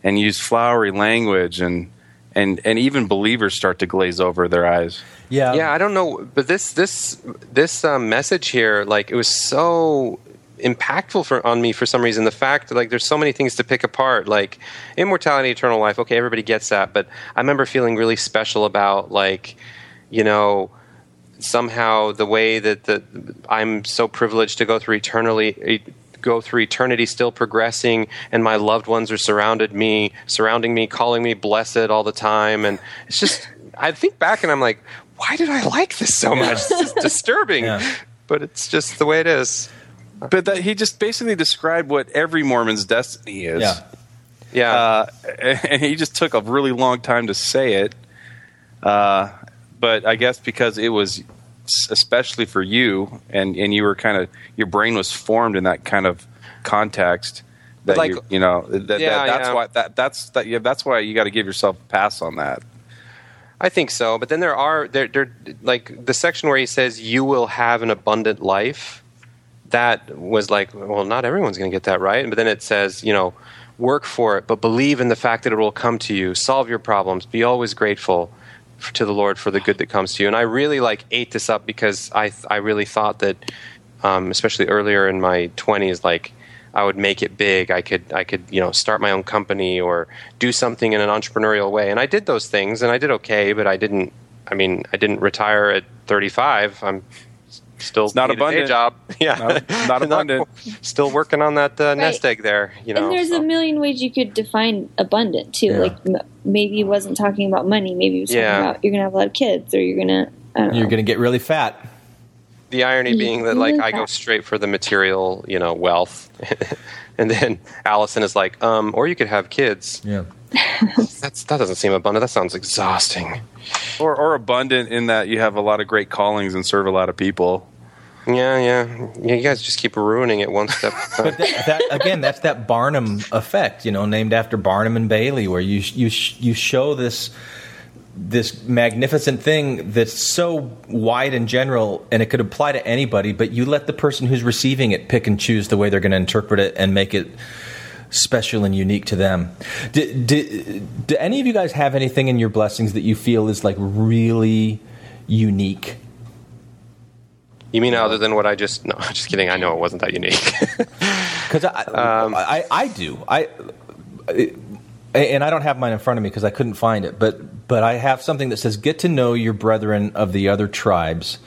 and use flowery language, and and and even believers start to glaze over their eyes. Yeah. yeah, I don't know, but this this this um, message here, like it was so impactful for on me for some reason. The fact that like there's so many things to pick apart, like immortality, eternal life. Okay, everybody gets that, but I remember feeling really special about like you know somehow the way that the I'm so privileged to go through eternally go through eternity still progressing and my loved ones are surrounded me surrounding me calling me blessed all the time. And it's just I think back and I'm like why did I like this so much? It's just disturbing. But it's just the way it is. But that he just basically described what every Mormon's destiny is. Yeah. yeah. Uh, and he just took a really long time to say it. Uh, but I guess because it was s- especially for you, and and you were kind of your brain was formed in that kind of context. That like- you, you know that, that- that's yeah. why that that's that yeah, that's why you got to give yourself a pass on that. I think so, but then there are there there like the section where he says you will have an abundant life. That was like, well, not everyone's going to get that right, but then it says, you know, work for it, but believe in the fact that it will come to you. Solve your problems. Be always grateful to the Lord for the good that comes to you. And I really like ate this up because I I really thought that, um, especially earlier in my twenties, like I would make it big. I could I could you know start my own company or do something in an entrepreneurial way. And I did those things, and I did okay. But I didn't. I mean, I didn't retire at 35. I'm still not need a day abundant. job. Yeah, Not- not abundant. still working on that uh, nest egg there. You know, and there's so. a million ways you could define abundant too. Yeah. Like m- maybe he wasn't talking about money. Maybe he was Yeah. about you're gonna have a lot of kids, or you're gonna. I don't You're know. going to get really fat. The irony being that like Yeah. I go straight for the material, you know, wealth, and then Allison is like, um, or you could have kids. Yeah, that's that doesn't seem abundant. That sounds exhausting. Or or abundant in that you have a lot of great callings and serve a lot of people. Yeah, yeah, yeah. You guys just keep ruining it one step. at a time. that, that again, that's that Barnum effect, you know, named after Barnum and Bailey, where you you you show this this magnificent thing that's so wide and general, and it could apply to anybody, but you let the person who's receiving it pick and choose the way they're going to interpret it and make it special and unique to them. Do, do, do any of you guys have anything in your blessings that you feel is like really unique? You mean other than what I just? No, just kidding. I know it wasn't that unique. Because I, um, I, I do. I, and I don't have mine in front of me because I couldn't find it. But but I have something that says, "Get to know your brethren of the other tribes,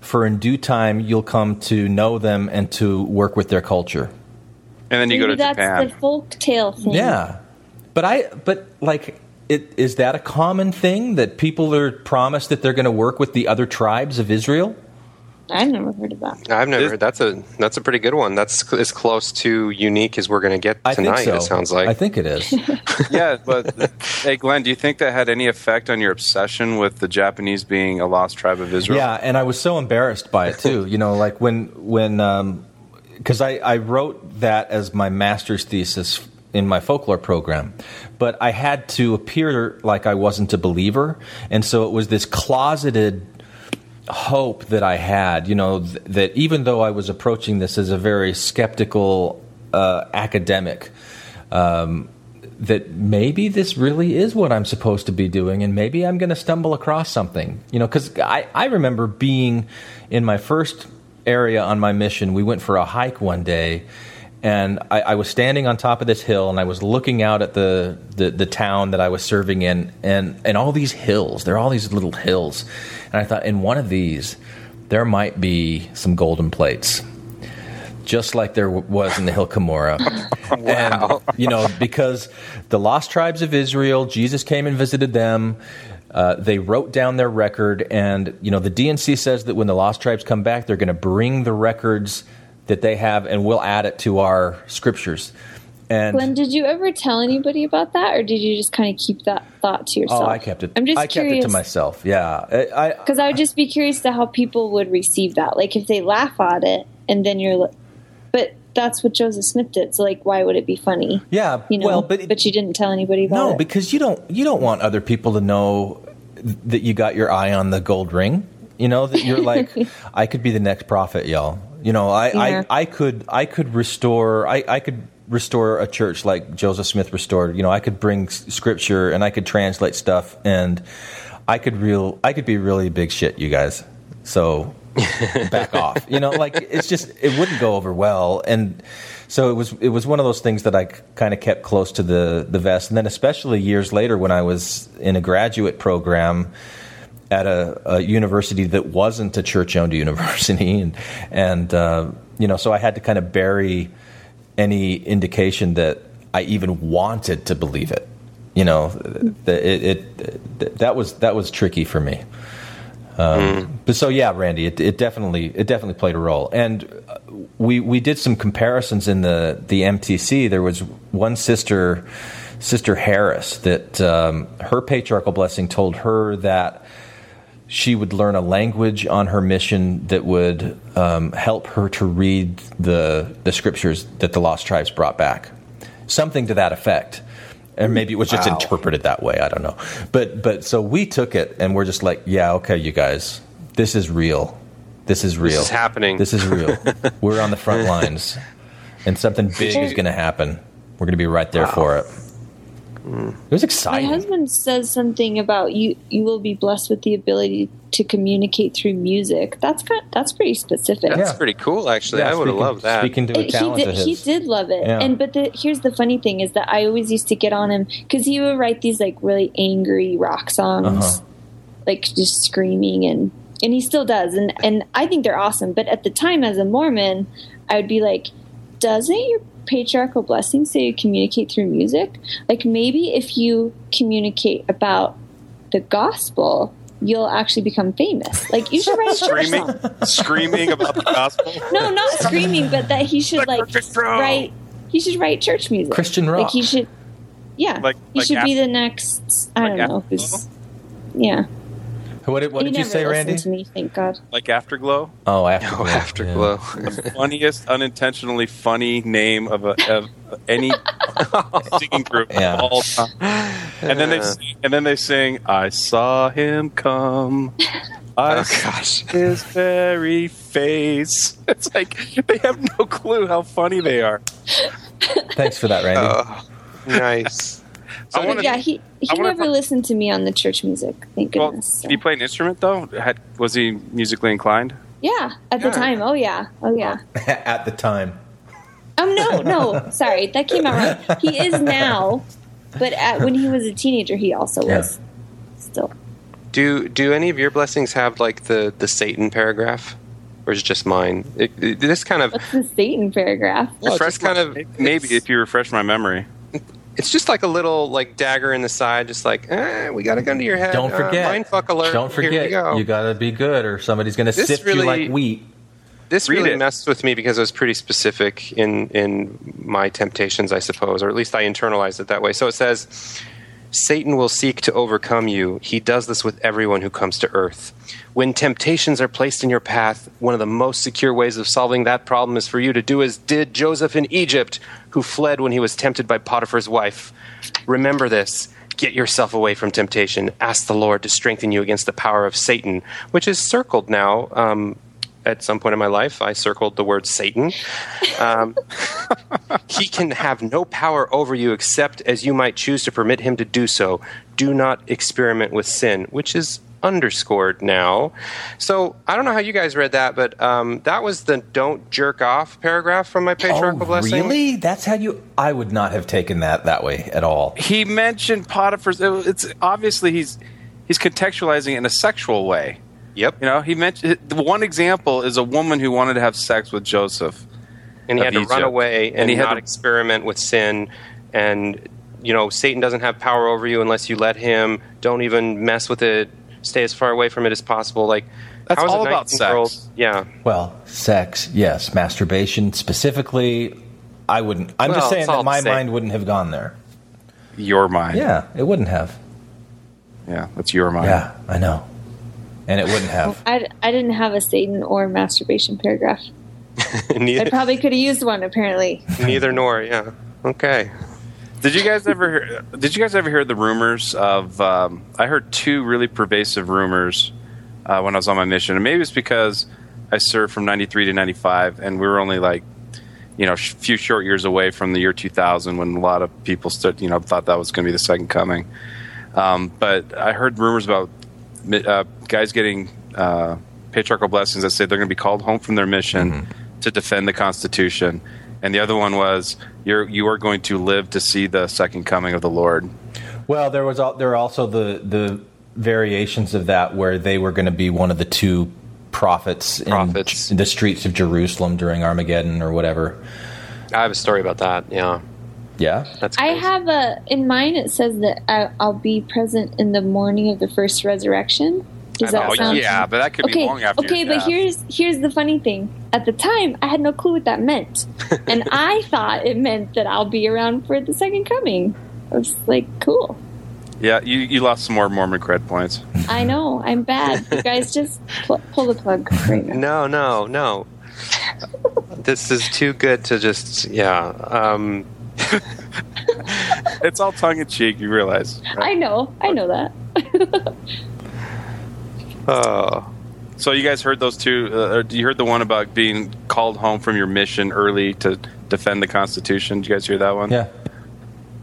for in due time you'll come to know them and to work with their culture." And then you Maybe go to that's Japan. the folk tale thing. Yeah, but I but like. It, is that a common thing that people are promised that they're going to work with the other tribes of Israel? I've never heard of that. I've never heard. That's a that's a pretty good one. That's as close to unique as we're going to get tonight. so. It sounds like. I think it is. yeah, but hey, Glenn, do you think that had any effect on your obsession with the Japanese being a lost tribe of Israel? Yeah, and I was so embarrassed by it too. You know, like when when um, because I, I wrote that as my master's thesis in my folklore program, but I had to appear like I wasn't a believer, and so it was this closeted hope that I had. You know, th- that even though I was approaching this as a very skeptical uh, academic. Um, that maybe this really is what I'm supposed to be doing, and maybe I'm going to stumble across something. You know, because I, I remember being in my first area on my mission. We went for a hike one day, and I, I was standing on top of this hill, and I was looking out at the, the, the town that I was serving in, and, and all these hills. There are all these little hills. And I thought, in one of these, there might be some golden plates just like there w- was in the Hill Cumorah. wow. And, you know, because the lost tribes of Israel, Jesus came and visited them. Uh, they wrote down their record, and you know the D&C says that when the lost tribes come back, they're going to bring the records that they have, and we'll add it to our scriptures. And Glenn, did you ever tell anybody about that, or did you just kind of keep that thought to yourself? oh, I kept it. I'm just I kept it curious to myself. Yeah, I, I because I would just be curious to how people would receive that. Like if they laugh at it, and then you're, but that's what Joseph Smith did. So like, why would it be funny? Yeah, you know. well, but but you didn't tell anybody about no, it. because you don't you don't want other people to know that you got your eye on the gold ring. You know that you're like, I could be the next prophet, y'all. You know, I, Yeah. I, I could I could restore I, I could restore a church like Joseph Smith restored. You know, I could bring scripture and I could translate stuff and I could real I could be really big shit, you guys. So back off. You know, like it's just it wouldn't go over well, and so it was it was one of those things that I kind of kept close to the the vest, and then especially years later when I was in a graduate program at a, a university that wasn't a church owned university, and and uh, you know, so I had to kind of bury any indication that I even wanted to believe it. You know, the, it, it that was that was tricky for me. Um, But so yeah, Randy, it, it definitely it definitely played a role, and uh, we we did some comparisons in the the MTC. There was one sister, Sister Harris, that um, her patriarchal blessing told her that she would learn a language on her mission that would um, help her to read the the scriptures that the lost tribes brought back, something to that effect. And maybe it was just Wow. interpreted that way. I don't know, but but so we took it and we're just like, yeah, okay, you guys, this is real. This is real. This is happening. This is real. we're on the front lines, and something big is going to happen. We're going to be right there for it. It was exciting. My husband says something about you. You will be blessed with the ability to communicate through music. That's kind. That's pretty specific. That's pretty cool, actually. Yeah, I would have loved that. Speaking to a he talent did. of He did love it, Yeah. and but the, here's the funny thing is that I always used to get on him because he would write these like really angry rock songs, Uh-huh. like just screaming, and and he still does, and and I think they're awesome. But at the time, as a Mormon, I would be like, doesn't your patriarchal blessing say you communicate through music? Like maybe if you communicate about the gospel. You'll actually become famous. Like you should write a church Screaming, song screaming about the gospel. no, not screaming, but that he should like write. He should write church music, Christian Like rock. he should, yeah. Like- he like should be the next. I like don't know. Who's- yeah. What did, what did you say, Randy? To me, thank God. Like Afterglow. Oh, after Oh, Afterglow. the funniest, unintentionally funny name of, a, of any singing group Yeah. of all time. And then they sing, and then they sing, "I saw him come." Oh, I Oh, saw gosh. his very face. It's like they have no clue how funny they are. Thanks for that, Randy. Oh, nice. I But wanna- yeah, he he I never talk- listened to me on the church music. Thank Well, goodness. so. did he play an instrument though? Had, was he musically inclined? Yeah, at the time. Oh yeah. Oh yeah. At the time. Um, no, no. Sorry, that came out wrong. He is now, but at, when he was a teenager, he also Yeah. was. Still. Do do any of your blessings have like the the Satan paragraph, or is it just mine? It, it- this kind of What's the Satan paragraph? refresh kind of Maybe if you refresh my memory. It's just like a little like dagger in the side, just like eh, we got a gun to your head. Don't Uh, forget. mindfuck alert. Don't Here forget. you go. You, gotta be good, or somebody's gonna This sift you like wheat. This Read really it. messed with me because it was pretty specific in in my temptations, I suppose, or at least I internalized it that way. So it says, Satan will seek to overcome you. He does this with everyone who comes to earth. When temptations are placed in your path, one of the most secure ways of solving that problem is for you to do as did Joseph in Egypt, who fled when he was tempted by Potiphar's wife. Remember this. Get yourself away from temptation. Ask the Lord to strengthen you against the power of Satan, which is circled now. Um, at some point in my life, I circled the word Satan. Um, he can have no power over you except as you might choose to permit him to do so. Do not experiment with sin, which is underscored now. So I don't know how you guys read that, but um, that was the "don't jerk off" paragraph from my patriarchal oh, blessing. really? That's how you. I would not have taken that that way at all. He mentioned Potiphar's. It's obviously he's he's contextualizing it in a sexual way. Yep. You know, he mentioned the one example is a woman who wanted to have sex with Joseph, and he of had to run away and, And he had not to- experiment with sin and you know satan doesn't have power over you unless you let him don't even mess with it stay as far away from it as possible like That's all about 19-year-old sex. yeah Well, sex, yes. Masturbation specifically, I wouldn't. I'm Well, just saying that my mind wouldn't have gone there. your mind. Yeah, it wouldn't have. yeah, that's your mind. Yeah, I know. And it wouldn't have. I, I didn't have a Satan or masturbation paragraph. Neither, I probably could have used one. Apparently, neither nor yeah okay Did you guys ever? hear- Did you guys ever hear the rumors of? Um, I heard two really pervasive rumors uh, when I was on my mission, and maybe it's because I served from '93 to '95, and we were only like, you know, a few short years away from the year 2000, when a lot of people stood, you know, thought that was going to be the second coming. Um, but I heard rumors about mi- uh, guys getting uh, patriarchal blessings that say they're going to be called home from their mission to defend the Constitution, and the other one was you're you are going to live to see the second coming of the Lord. Well, there was there are also the the variations of that where they were going to be one of the two prophets, Prophets. in the streets of Jerusalem during Armageddon or whatever. i have a story about that yeah Yeah. that's I have a in mine. It says that I, I'll be present in the morning of the first resurrection. Does that oh sound? yeah, but that could okay, be long after. okay, your but death. here's here's the funny thing. At the time, I had no clue what that meant, and I thought it meant that I'll be around for the second coming. I was like, cool. Yeah, you, you lost some more Mormon cred points. I know. I'm bad. You guys just pull, pull the plug right now. No, no, no. this is too good to just yeah. Um, it's all tongue in cheek. You realize? I know. I know that. oh. So you guys heard those two? Uh, you heard the one about being called home from your mission early to defend the Constitution. Did you guys hear that one? Yeah.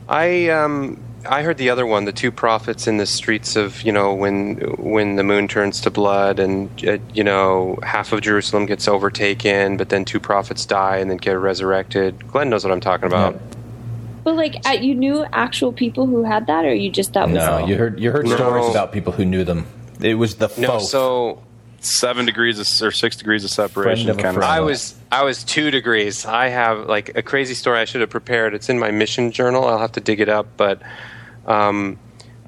I um I heard the other one, the two prophets in the streets of you know when when the moon turns to blood and uh, you know half of Jerusalem gets overtaken, but then two prophets die and then get resurrected. Glenn knows what I'm talking about. But like, uh, you knew actual people who had that, or you just that was No, you heard you heard No. stories about people who knew them. It was the No, folk. so Seven degrees of, or six degrees of separation. Friend of a kind of. friend. I was I was two degrees. I have like a crazy story I should have prepared. It's in my mission journal. I'll have to dig it up. But um,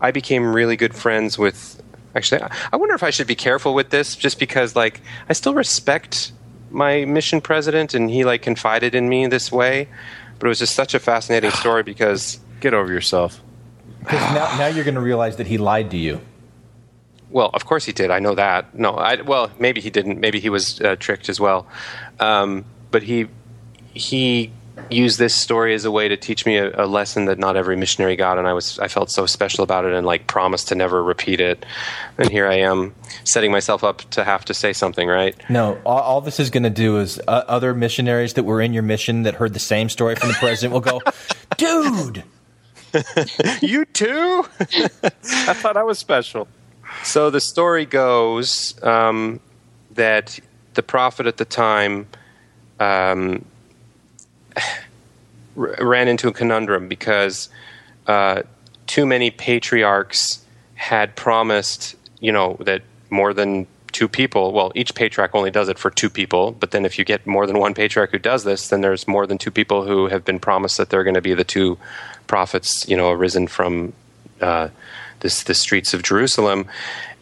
I became really good friends with. Actually, I- I wonder if I should be careful with this, just because like I still respect my mission president, and he like confided in me this way. But it was just such a fascinating story because Get over yourself. 'Cause now, now you're going to realize that he lied to you. Well, of course he did. I know that. No, I, well, maybe he didn't. Maybe he was uh, tricked as well. Um, but he he used this story as a way to teach me a, a lesson that not every missionary got, and I was I felt so special about it and like promised to never repeat it. And here I am setting myself up to have to say something, right? No, all, all this is going to do is uh, other missionaries that were in your mission that heard the same story from the president will go, dude. you too? I thought I was special. So the story goes um, that the prophet at the time um, r- ran into a conundrum because uh, too many patriarchs had promised, you know, that more than two people, well, each patriarch only does it for two people, but then if you get more than one patriarch who does this, then there's more than two people who have been promised that they're going to be the two prophets, you know, arisen from uh, this the streets of Jerusalem,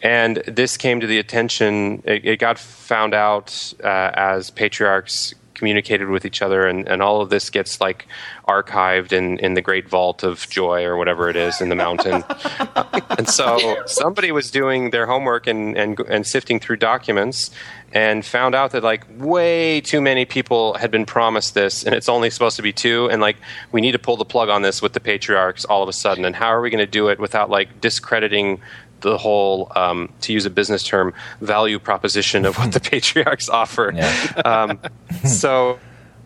and this came to the attention. It, it got found out uh, as patriarchs communicated with each other, and, and all of this gets like archived in in the Great Vault of Joy or whatever it is in the mountain. and so somebody was doing their homework and and and sifting through documents. And found out that like way too many people had been promised this, and it's only supposed to be two. And like we need to pull the plug on this with the patriarchs all of a sudden. And how are we going to do it without like discrediting the whole, um, to use a business term, value proposition of what the patriarchs offer? Um, so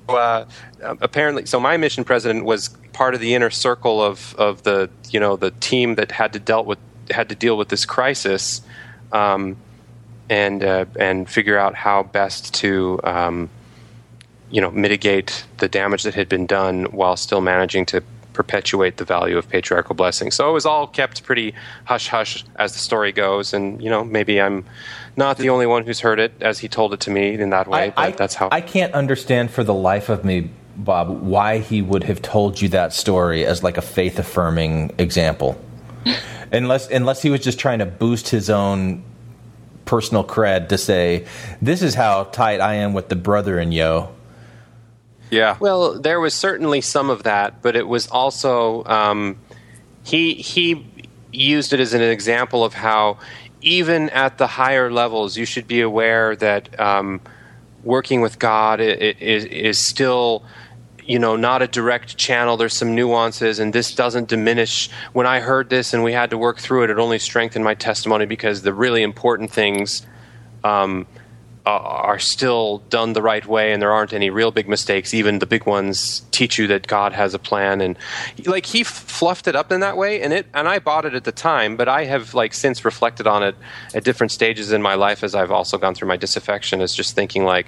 uh, apparently, so my mission president was part of the inner circle of of the you know the team that had to dealt with had to deal with this crisis. Um, and uh, and figure out how best to um, you know mitigate the damage that had been done while still managing to perpetuate the value of patriarchal blessing. So it was all kept pretty hush hush as the story goes, and you know maybe I'm not the only one who's heard it as he told it to me in that way, but that's how. I can't understand for the life of me, Bob, why he would have told you that story as like a faith affirming example. unless unless he was just trying to boost his own personal cred to say, this is how tight I am with the brother and yo. Yeah. Well, there was certainly some of that, but it was also um, he he used it as an example of how even at the higher levels, you should be aware that um, working with God is is still you know not a direct channel there's some nuances and this doesn't diminish when i heard this and we had to work through it it only strengthened my testimony because the really important things um, are still done the right way and there aren't any real big mistakes. Even the big ones teach you that god has a plan and like he fluffed it up in that way and it and i bought it at the time but i have like since reflected on it at different stages in my life as i've also gone through my disaffection is just thinking like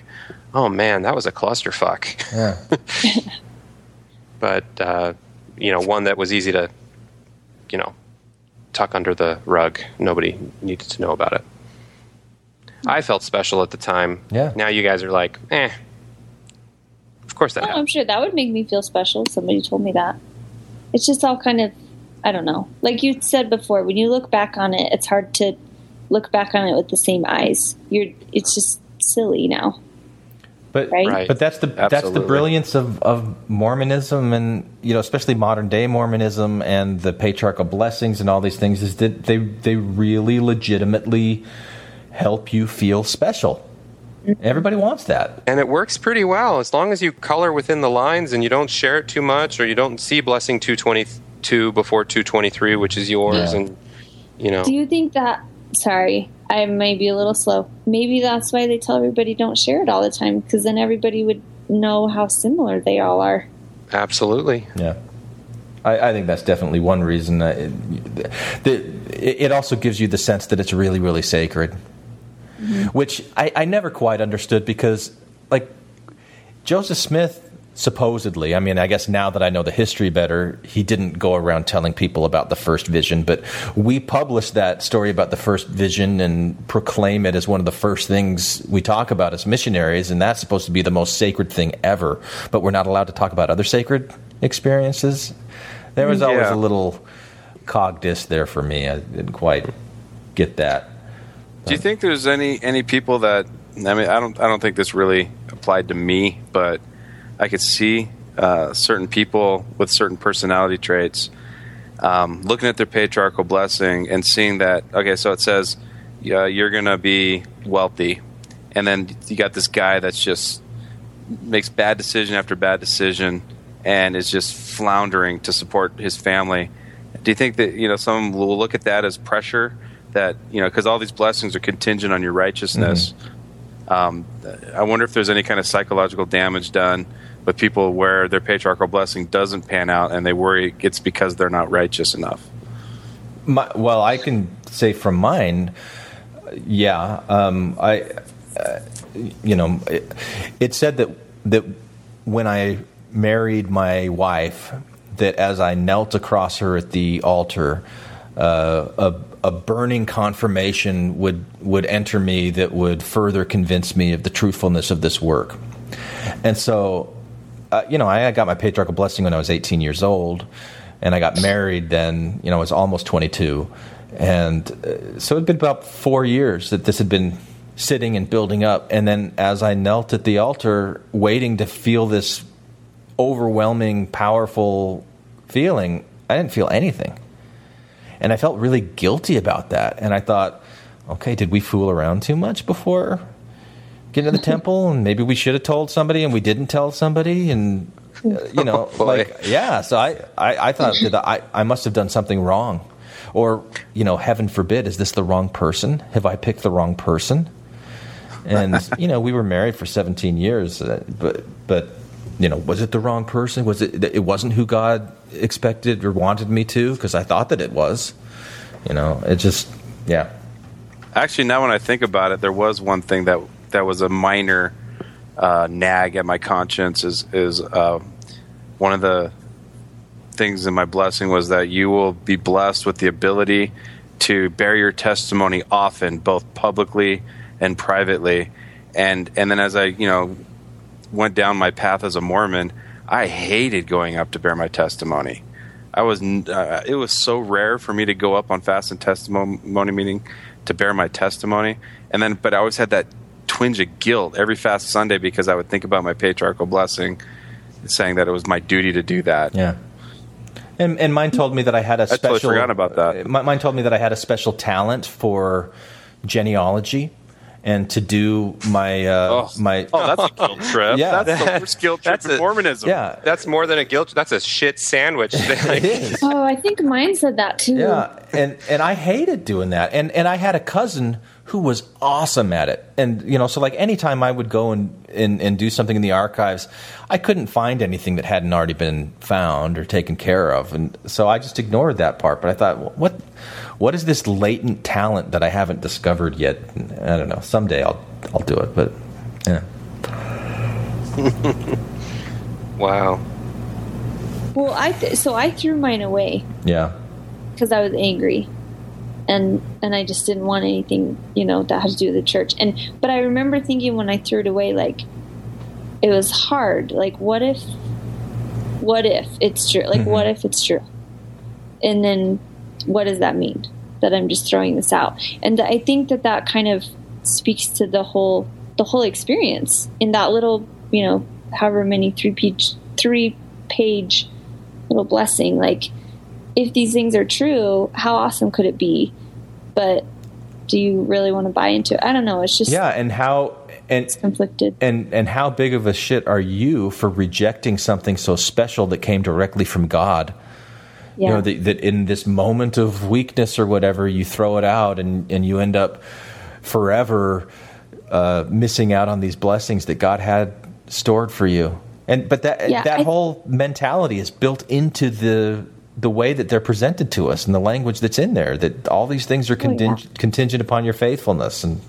oh man that was a clusterfuck. Yeah. but uh, you know one that was easy to you know tuck under the rug. Nobody needed to know about it i felt special at the time Yeah. now you guys are like eh of course that Oh, I'm sure that would make me feel special. if Somebody told me that. It's just all kind of, I don't know. Like you said before, when you look back on it, it's hard to look back on it with the same eyes. You're, it's just silly now. But right? but that's the that's the brilliance of, of Mormonism and you know especially modern day Mormonism and the patriarchal blessings and all these things is that they they really legitimately help you feel special. Everybody wants that. And it works pretty well as long as you color within the lines and you don't share it too much or you don't see blessing 222 before 223, which is yours. Yeah. And, you know, Do you think that? Sorry, I may be a little slow. Maybe that's why they tell everybody don't share it all the time, because then everybody would know how similar they all are. absolutely. Yeah. I, I think that's definitely one reason. Uh, it, the, it also gives you the sense that it's really, really sacred, Mm-hmm. which I, I never quite understood because, like, Joseph Smith supposedly, I mean, I guess now that I know the history better, he didn't go around telling people about the first vision, but we published that story about the first vision and proclaim it as one of the first things we talk about as missionaries, and that's supposed to be the most sacred thing ever, but we're not allowed to talk about other sacred experiences. There was always Yeah. a little cog disc there for me. I didn't quite get that. Do you think there's any any people that I mean I don't I don't think this really applied to me, but I could see uh, certain people with certain personality traits um, looking at their patriarchal blessing and seeing that okay, so it says yeah, you're gonna be wealthy, and then you got this guy that's just makes bad decision after bad decision and is just floundering to support his family. Do you think that you know some will look at that as pressure that you know because all these blessings are contingent on your righteousness? Um, I wonder if there's any kind of psychological damage done with people where their patriarchal blessing doesn't pan out and they worry it's because they're not righteous enough. My, well, I can say from mine, yeah. Um, I, uh, you know, it, it said that that when I married my wife, that as I knelt across her at the altar, uh, a a burning confirmation would would enter me that would further convince me of the truthfulness of this work, and so. Uh, you know, I got my patriarchal blessing when I was 18 years old, and I got married then. You know, I was almost 22, and uh, so it'd been about four years that this had been sitting and building up. And then, as I knelt at the altar, waiting to feel this overwhelming, powerful feeling, I didn't feel anything, and I felt really guilty about that. And I thought, okay, did we fool around too much before? getting to the temple, and maybe we should have told somebody, and we didn't tell somebody, and uh, you know, Oh, like yeah. So I, I, I thought that I, I must have done something wrong, or you know, heaven forbid, is this the wrong person? Have I picked the wrong person? And you know, we were married for 17 years, uh, but but you know, was it the wrong person? Was it? It wasn't who God expected or wanted me to, because I thought that it was. You know, it just yeah. Actually, now when I think about it, there was one thing that that was a minor uh, nag at my conscience. Is is uh, one of the things in my blessing was that you will be blessed with the ability to bear your testimony often, both publicly and privately. And and then as I you know went down my path as a Mormon, I hated going up to bear my testimony. I was uh, it was so rare for me to go up on fast and testimony meeting to bear my testimony, and then but I always had that twinge of guilt every fast Sunday because I would think about my patriarchal blessing, saying that it was my duty to do that. Yeah. And, and mine told me that I had a I special. totally forgot about that. uh, Mine told me that I had a special talent for genealogy, and to do my uh, my. Oh, that's a guilt trip. Yeah. that's the worst guilt trip That's in a- Mormonism. Yeah, That's more than a guilt. That's a shit sandwich. it is. Oh, I think mine said that too. Yeah, and and I hated doing that. And and I had a cousin who was awesome at it. And you know, so like anytime I would go and and, and do something in the archives, I couldn't find anything that hadn't already been found or taken care of. And so I just ignored that part. But I thought, what what is this latent talent that I haven't discovered yet? And I don't know. Someday I'll I'll do it. But yeah. wow. Well, I th- so I threw mine away Yeah. because I was angry, and and I just didn't want anything you know that had to do with the church. And but I remember thinking when I threw it away, like it was hard. Like what if, what if it's true? Like mm-hmm. what if it's true? And then what does that mean? That I'm just throwing this out. And I think that that kind of speaks to the whole the whole experience in that little, you know, however many three page three page little blessing. Like, if these things are true, how awesome could it be? But do you really want to buy into it? I don't know. It's just yeah, and how and it's conflicted. And and how big of a shit are you for rejecting something so special that came directly from God? Yeah. You know that, that in this moment of weakness or whatever, you throw it out and and you end up forever uh, missing out on these blessings that God had stored for you. And but that Yeah, that I- whole mentality is built into the the way that they're presented to us and the language that's in there. That all these things are Oh, yeah. contingent upon your faithfulness and.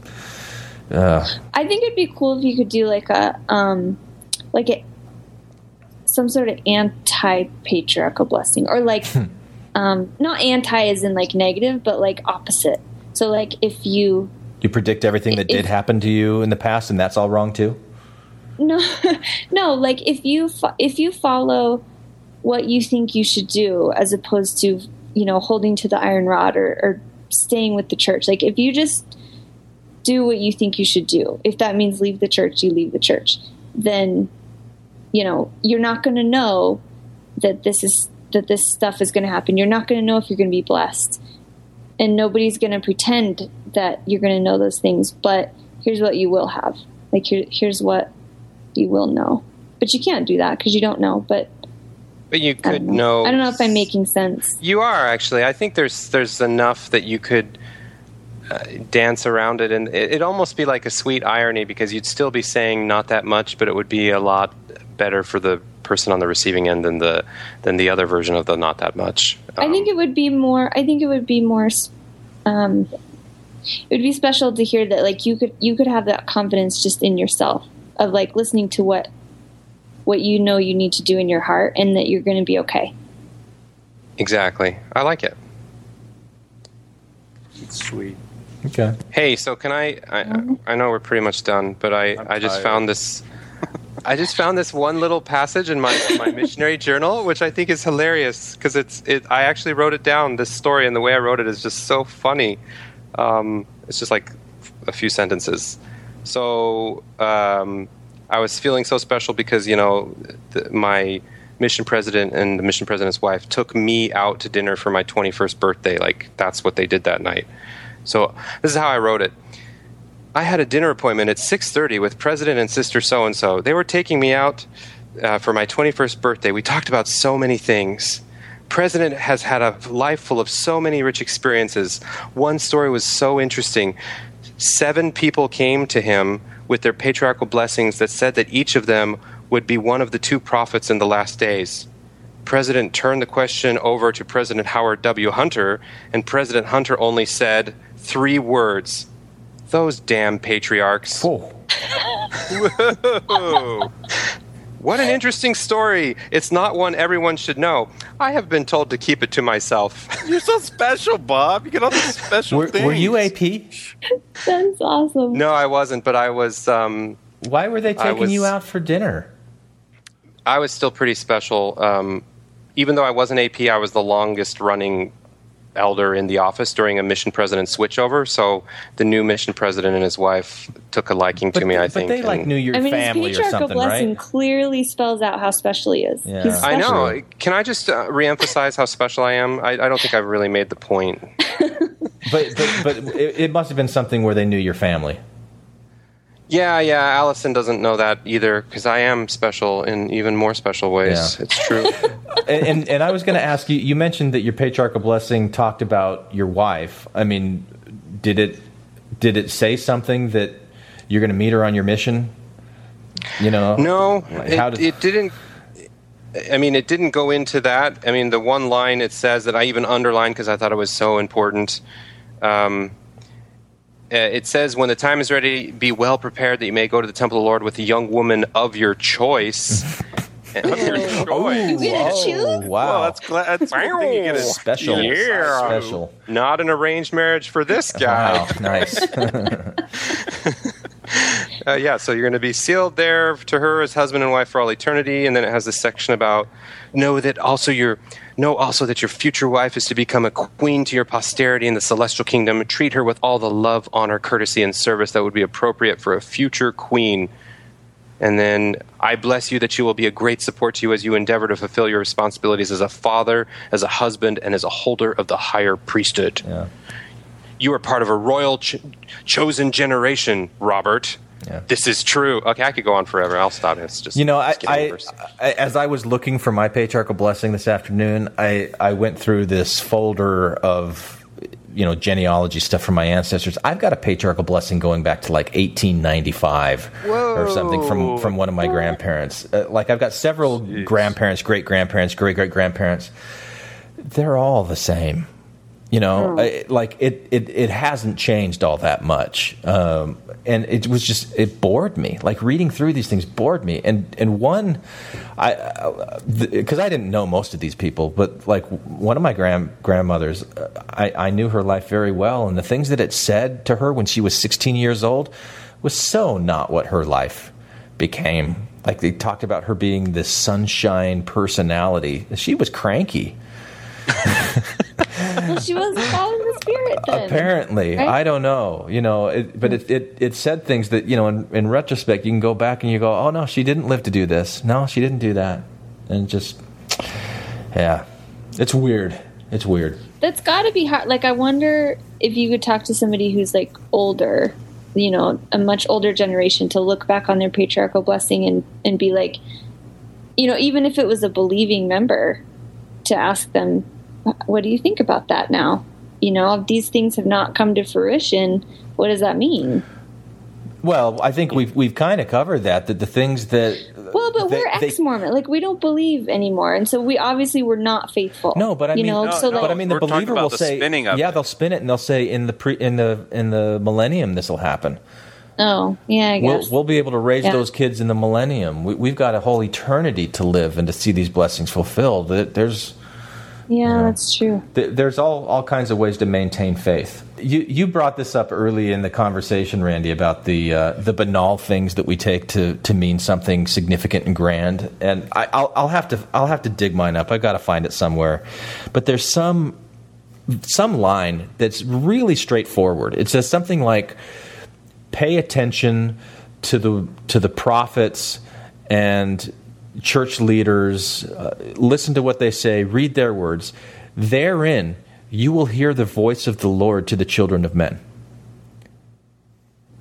Uh, I think it'd be cool if you could do like a um like a some sort of anti patriarchal blessing or like um not anti as in like negative but like opposite. So like if you you predict everything that did happen to you in the past, and that's all wrong too. no no like if you fo- if you follow what you think you should do as opposed to you know holding to the iron rod or, or staying with the church. Like if you just do what you think you should do if that means leave the church you leave the church then you know you're not going to know that this is that this stuff is going to happen. You're not going to know if you're going to be blessed. And nobody's going to pretend that you're going to know those things but here's what you will have. Like here, here's what you will know. But you can't do that because you don't know. But But you could don't know. know. i don't know if i'm making sense You are actually. I think there's there's enough that you could uh, dance around it, and it, it'd almost be like a sweet irony because you'd still be saying not that much, but it would be a lot better for the person on the receiving end than the than the other version of the not that much. i think it would be more i think it would be more um it would be special to hear that like you could you could have that confidence just in yourself of like listening to what what you know you need to do in your heart and that you're going to be okay Exactly. I like it. It's sweet. Okay. Hey, so can I? I, I know we're pretty much done, but I, I just tired. found this. I just found this one little passage in my, my missionary journal, which I think is hilarious because it's it. I actually wrote it down. This story and the way I wrote it is just so funny. Um, it's just like a few sentences. So um, I was feeling so special because you know the, my mission president and the mission president's wife took me out to dinner for my 21st birthday. Like that's what they did that night. So this is how I wrote it. I had a dinner appointment at 6:30 with President and Sister so and so. They were taking me out uh, for my 21st birthday. We talked about so many things. President has had a life full of so many rich experiences. One story was so interesting. Seven people came to him with their patriarchal blessings that said that each of them would be one of the two prophets in the last days. President turned the question over to President Howard W. Hunter, and President Hunter only said three words Those damn patriarchs. Whoa. What an interesting story. It's not one everyone should know. I have been told to keep it to myself. You're so special, Bob. You get all these special Were, things. were you AP? that's awesome No, I wasn't, but I was um, Why were they taking was- you out for dinner? I was still pretty special. Um, even though I wasn't AP, I was the longest running elder in the office during a mission president switchover. So the new mission president and his wife took a liking to me, I but think. they like knew your I mean, family his or something, blessing right? clearly spells out how special he is. Yeah. He's I know. Can I just uh, reemphasize how special I am? I, I don't think I've really made the point. But but, but it, it must have been something where they knew your family. Yeah, yeah. Allison doesn't know that either because I am special in even more special ways. Yeah. It's true. and, and and I was going to ask you. You mentioned that your patriarchal blessing talked about your wife. I mean, did it did it say something that you're going to meet her on your mission? You know, No, How it, does- it didn't. I mean, it didn't go into that. I mean, the one line it says that I even underlined because I thought it was so important. Um, uh, it says, "When the time is ready, be well prepared that you may go to the temple of the Lord with a young woman of your choice." of your choice. You get to choose? Oh, wow, Well, that's glad. That's a good thing you get a special, Yeah. special. Not an arranged marriage for this guy. Wow, nice. Uh, yeah, so you're going to be sealed there to her as husband and wife for all eternity, and then it has this section about know that also your know also that your future wife is to become a queen to your posterity in the celestial kingdom. Treat her with all the love, honor, courtesy, and service that would be appropriate for a future queen. And then I bless you that you will be a great support to you as you endeavor to fulfill your responsibilities as a father, as a husband, and as a holder of the higher priesthood. Yeah. You are part of a royal ch- chosen generation, Robert. Yeah. This is true. Okay, I could go on forever. I'll stop. It's just You know, I, I. I as I was looking for my patriarchal blessing this afternoon, I I went through this folder of you know genealogy stuff from my ancestors. I've got a patriarchal blessing going back to like 1895 or something from from one of my grandparents. Uh, like I've got several grandparents, great grandparents, great great grandparents. They're all the same. You know, I, like it, it, it hasn't changed all that much, um, and it was just it bored me. Like reading through these things bored me, and and one, I because I didn't know most of these people, but like one of my grand grandmothers, uh, I, I knew her life very well, and the things that it said to her when she was 16 years old was so not what her life became. Like they talked about her being this sunshine personality. She was cranky. well, she was following the spirit then. Apparently, right? I don't know. You know, it, but it, it it said things that you know. In, in retrospect, you can go back and you go, "Oh no, she didn't live to do this. No, she didn't do that." And just, yeah, it's weird. It's weird. That's got to be hard. Like, I wonder if you could talk to somebody who's like older, you know, a much older generation, to look back on their patriarchal blessing and and be like, you know, even if it was a believing member, to ask them, what do you think about that now? You know, if these things have not come to fruition, what does that mean? Well, I think we've we've kind of covered that. That the things that Well, but they- we're ex-Mormon, like we don't believe anymore, and so we obviously were not faithful. No, but I you mean, know, so like, but I mean, the believer will the say, spinning of yeah, it. they'll spin it and they'll say in the pre in the in the millennium this will happen. oh, yeah, I We'll, we'll be able to raise Yeah. those kids in the millennium. We, we've got a whole eternity to live and to see these blessings fulfilled. There- There's yeah, that's true. th- there's all, all kinds of ways to maintain faith. You you brought this up early in the conversation, Randy, about the uh, the banal things that we take to, to mean something significant and grand. And I, I'll I'll have to I'll have to dig mine up. I've got to find it somewhere. But there's some some line that's really straightforward. It says something like, "Pay attention to the to the prophets and church leaders. Uh, listen to what they say. Read their words. Therein, you will hear the voice of the Lord to the children of men."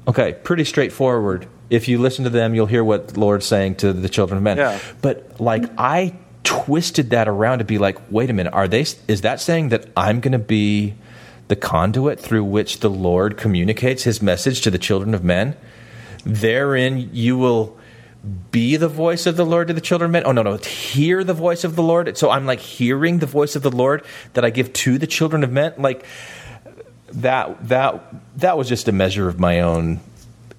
Okay, pretty straightforward. If you listen to them, you'll hear what the Lord's saying to the children of men. Yeah. But like I twisted that around to be like, wait a minute, are they is that saying that I'm going to be the conduit through which the Lord communicates his message to the children of men? Therein you will be the voice of the Lord to the children of men. Oh no, no, hear the voice of the Lord. So I'm like hearing the voice of the Lord that I give to the children of men. Like that that that was just a measure of my own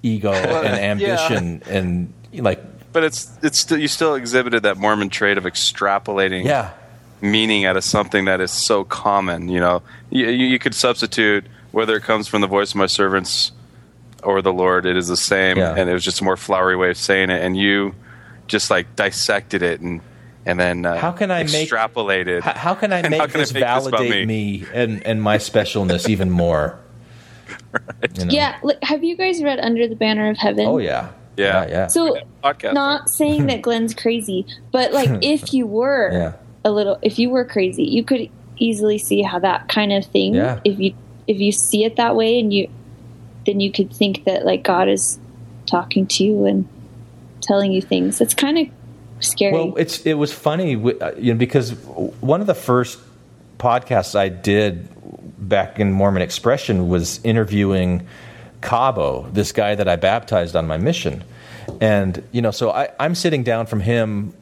ego and ambition and like But it's it's still you still exhibited that Mormon trait of extrapolating yeah meaning out of something that is so common. You know, you you could substitute whether it comes from the voice of my servants or the Lord. It is the same, Yeah. and it was just a more flowery way of saying it. And you just like dissected it and and then uh, How can I make- extrapolated? how, how can I And make how can I this make this about validate me and and my specialness even more? You know? Yeah, like, have you guys read Under the Banner of Heaven? Oh yeah. Yeah. yeah. So, podcast. not saying that Glenn's crazy, but like if you were Yeah. a little, if you were crazy, you could easily see how that kind of thing. Yeah. If you if you see it that way, and you then you could think that like God is talking to you and telling you things. It's kind of scary. Well, it's it was funny uh, you know, because one of the first podcasts I did back in Mormon Expression was interviewing Cabo, this guy that I baptized on my mission, and you know, so I, I'm sitting down from him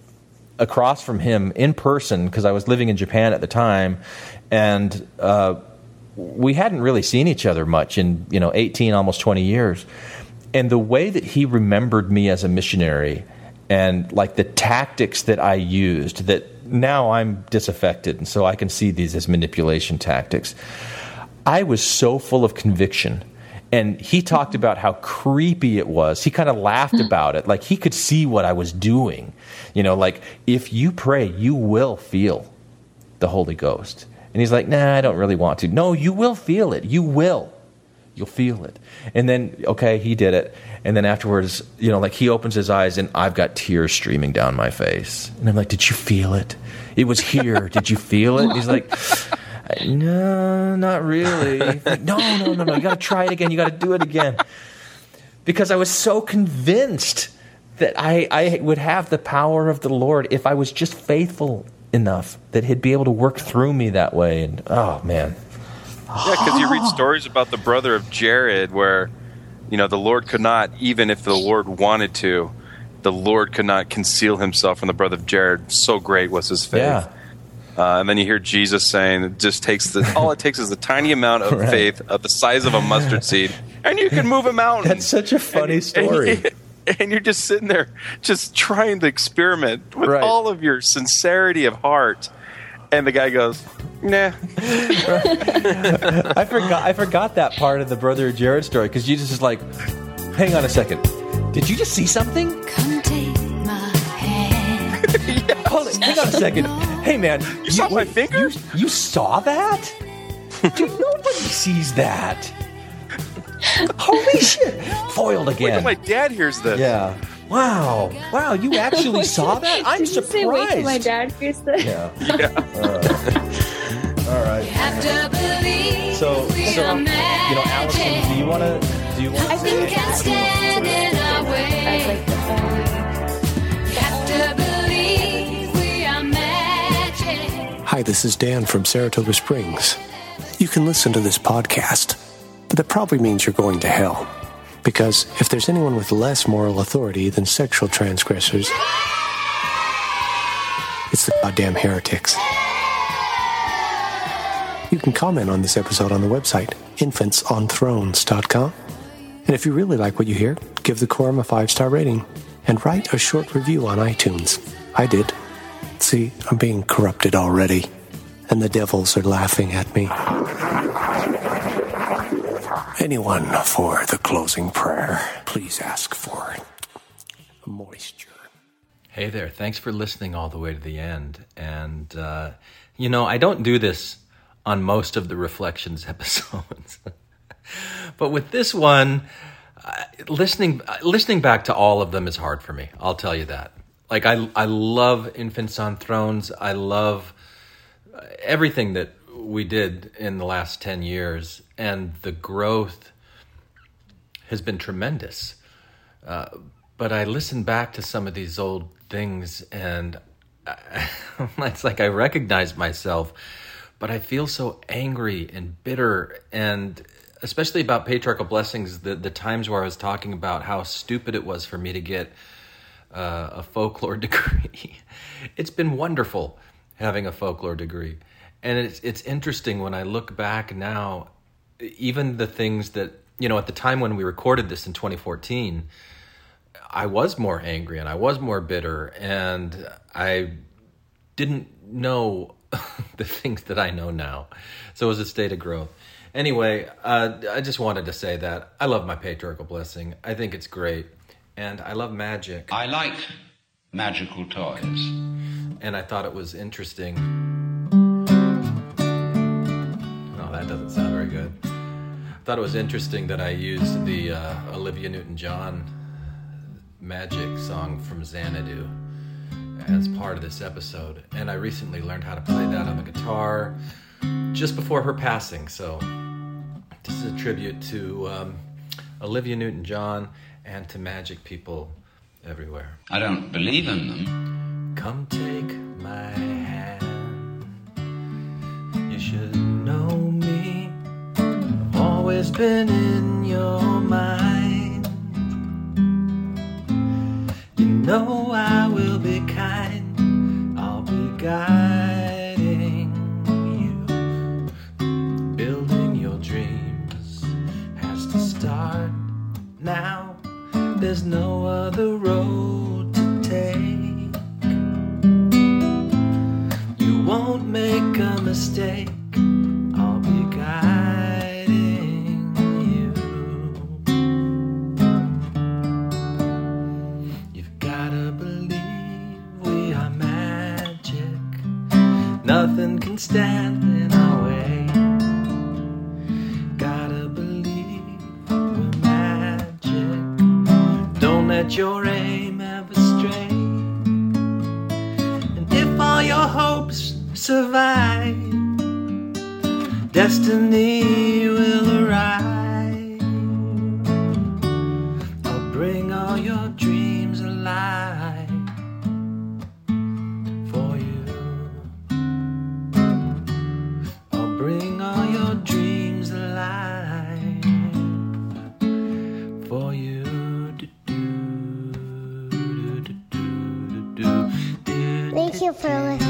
across from him in person because I was living in Japan at the time, and uh, we hadn't really seen each other much in you know 18 almost 20 years and the way that he remembered me as a missionary and like the tactics that I used that now I'm disaffected and so I can see these as manipulation tactics I was so full of conviction and he talked about how creepy it was. He kind of laughed hmm. about it, like he could see what I was doing. You know, like if you pray, you will feel the Holy Ghost. And he's like, Nah, I don't really want to. No, you will feel it. You will. You'll feel it. And then, okay, he did it. And then afterwards, you know, like he opens his eyes and I've got tears streaming down my face. And I'm like, Did you feel it? It was here. did you feel it? And he's like, No, not really. Like, no, no, no, no. You got to try it again. You got to do it again. Because I was so convinced that I, I would have the power of the Lord if I was just faithful enough that He'd be able to work through me that way. And oh, man. Yeah, because you read stories about the brother of Jared where, you know, the Lord could not, even if the Lord wanted to, the Lord could not conceal himself from the brother of Jared. So great was his faith. Yeah. Uh, and then you hear Jesus saying, "It just takes the all it takes is a tiny amount of Right. faith of the size of a mustard seed, and you can move a mountain." That's such a funny And- story. And, and you're just sitting there, just trying to experiment with Right. all of your sincerity of heart, and the guy goes, "Nah." I forgot. I forgot that part of the brother Jared story because Jesus is like, "Hang on a second. Did you just see something? Come take my hand. Hold it. Hang on a second. Hey, man, you, saw my finger? You, you saw that? Dude, nobody sees that. Holy shit! Foiled Wait till again. my dad hears this. Yeah. Wow. Wow. You actually saw that? I'm Did you say wait till my surprised. dad hears this? Yeah. Uh, all right. Have to believe So, so you know, Allison, do you want to? Do you want I to? think can stand in our way. Have to believe we are magic. Hi, this is Dan from Saratoga Springs. You can listen to this podcast, but that probably means you're going to hell. Because if there's anyone with less moral authority than sexual transgressors, it's the goddamn heretics. You can comment on this episode on the website, infantsonthrones.com. And if you really like what you hear, give the Quorum a five star rating and write a short review on iTunes. I did. See, I'm being corrupted already, and the devils are laughing at me. Anyone for the closing prayer, please ask for moisture. Hey there. Thanks for listening all the way to the end. And, uh, you know, I don't do this on most of the Reflections episodes. but with this one, uh, listening listening back to all of them is hard for me. I'll tell you that. Like I I love Infants on Thrones. I love uh, everything that we did in the last 10 years and the growth has been tremendous. Uh, but I listen back to some of these old things and I, it's like I recognize myself, but I feel so angry and bitter and especially about patriarchal blessings, the, the times where I was talking about how stupid it was for me to get uh, a folklore degree. it's been wonderful having a folklore degree. And it's, it's interesting when I look back now, even the things that, you know, at the time when we recorded this in 2014, I was more angry and I was more bitter and I didn't know the things that I know now. So it was a state of growth. Anyway, uh, I just wanted to say that I love my patriarchal blessing. I think it's great. And I love magic. I like magical toys. And I thought it was interesting. Oh, that doesn't sound very good. I thought it was interesting that I used the uh, Olivia Newton John magic song from Xanadu as part of this episode. And I recently learned how to play that on the guitar just before her passing. So this is a tribute to um, Olivia Newton John and to magic people everywhere. I don't believe in them. Come take my hand. You should know always been in your mind. You know I will be kind. I'll be guiding you. Building your dreams has to start now. There's no other road to take. You won't make a mistake. Stand in our way. Gotta believe we're magic. Don't let your aim ever stray. And if all your hopes survive, destiny will Thank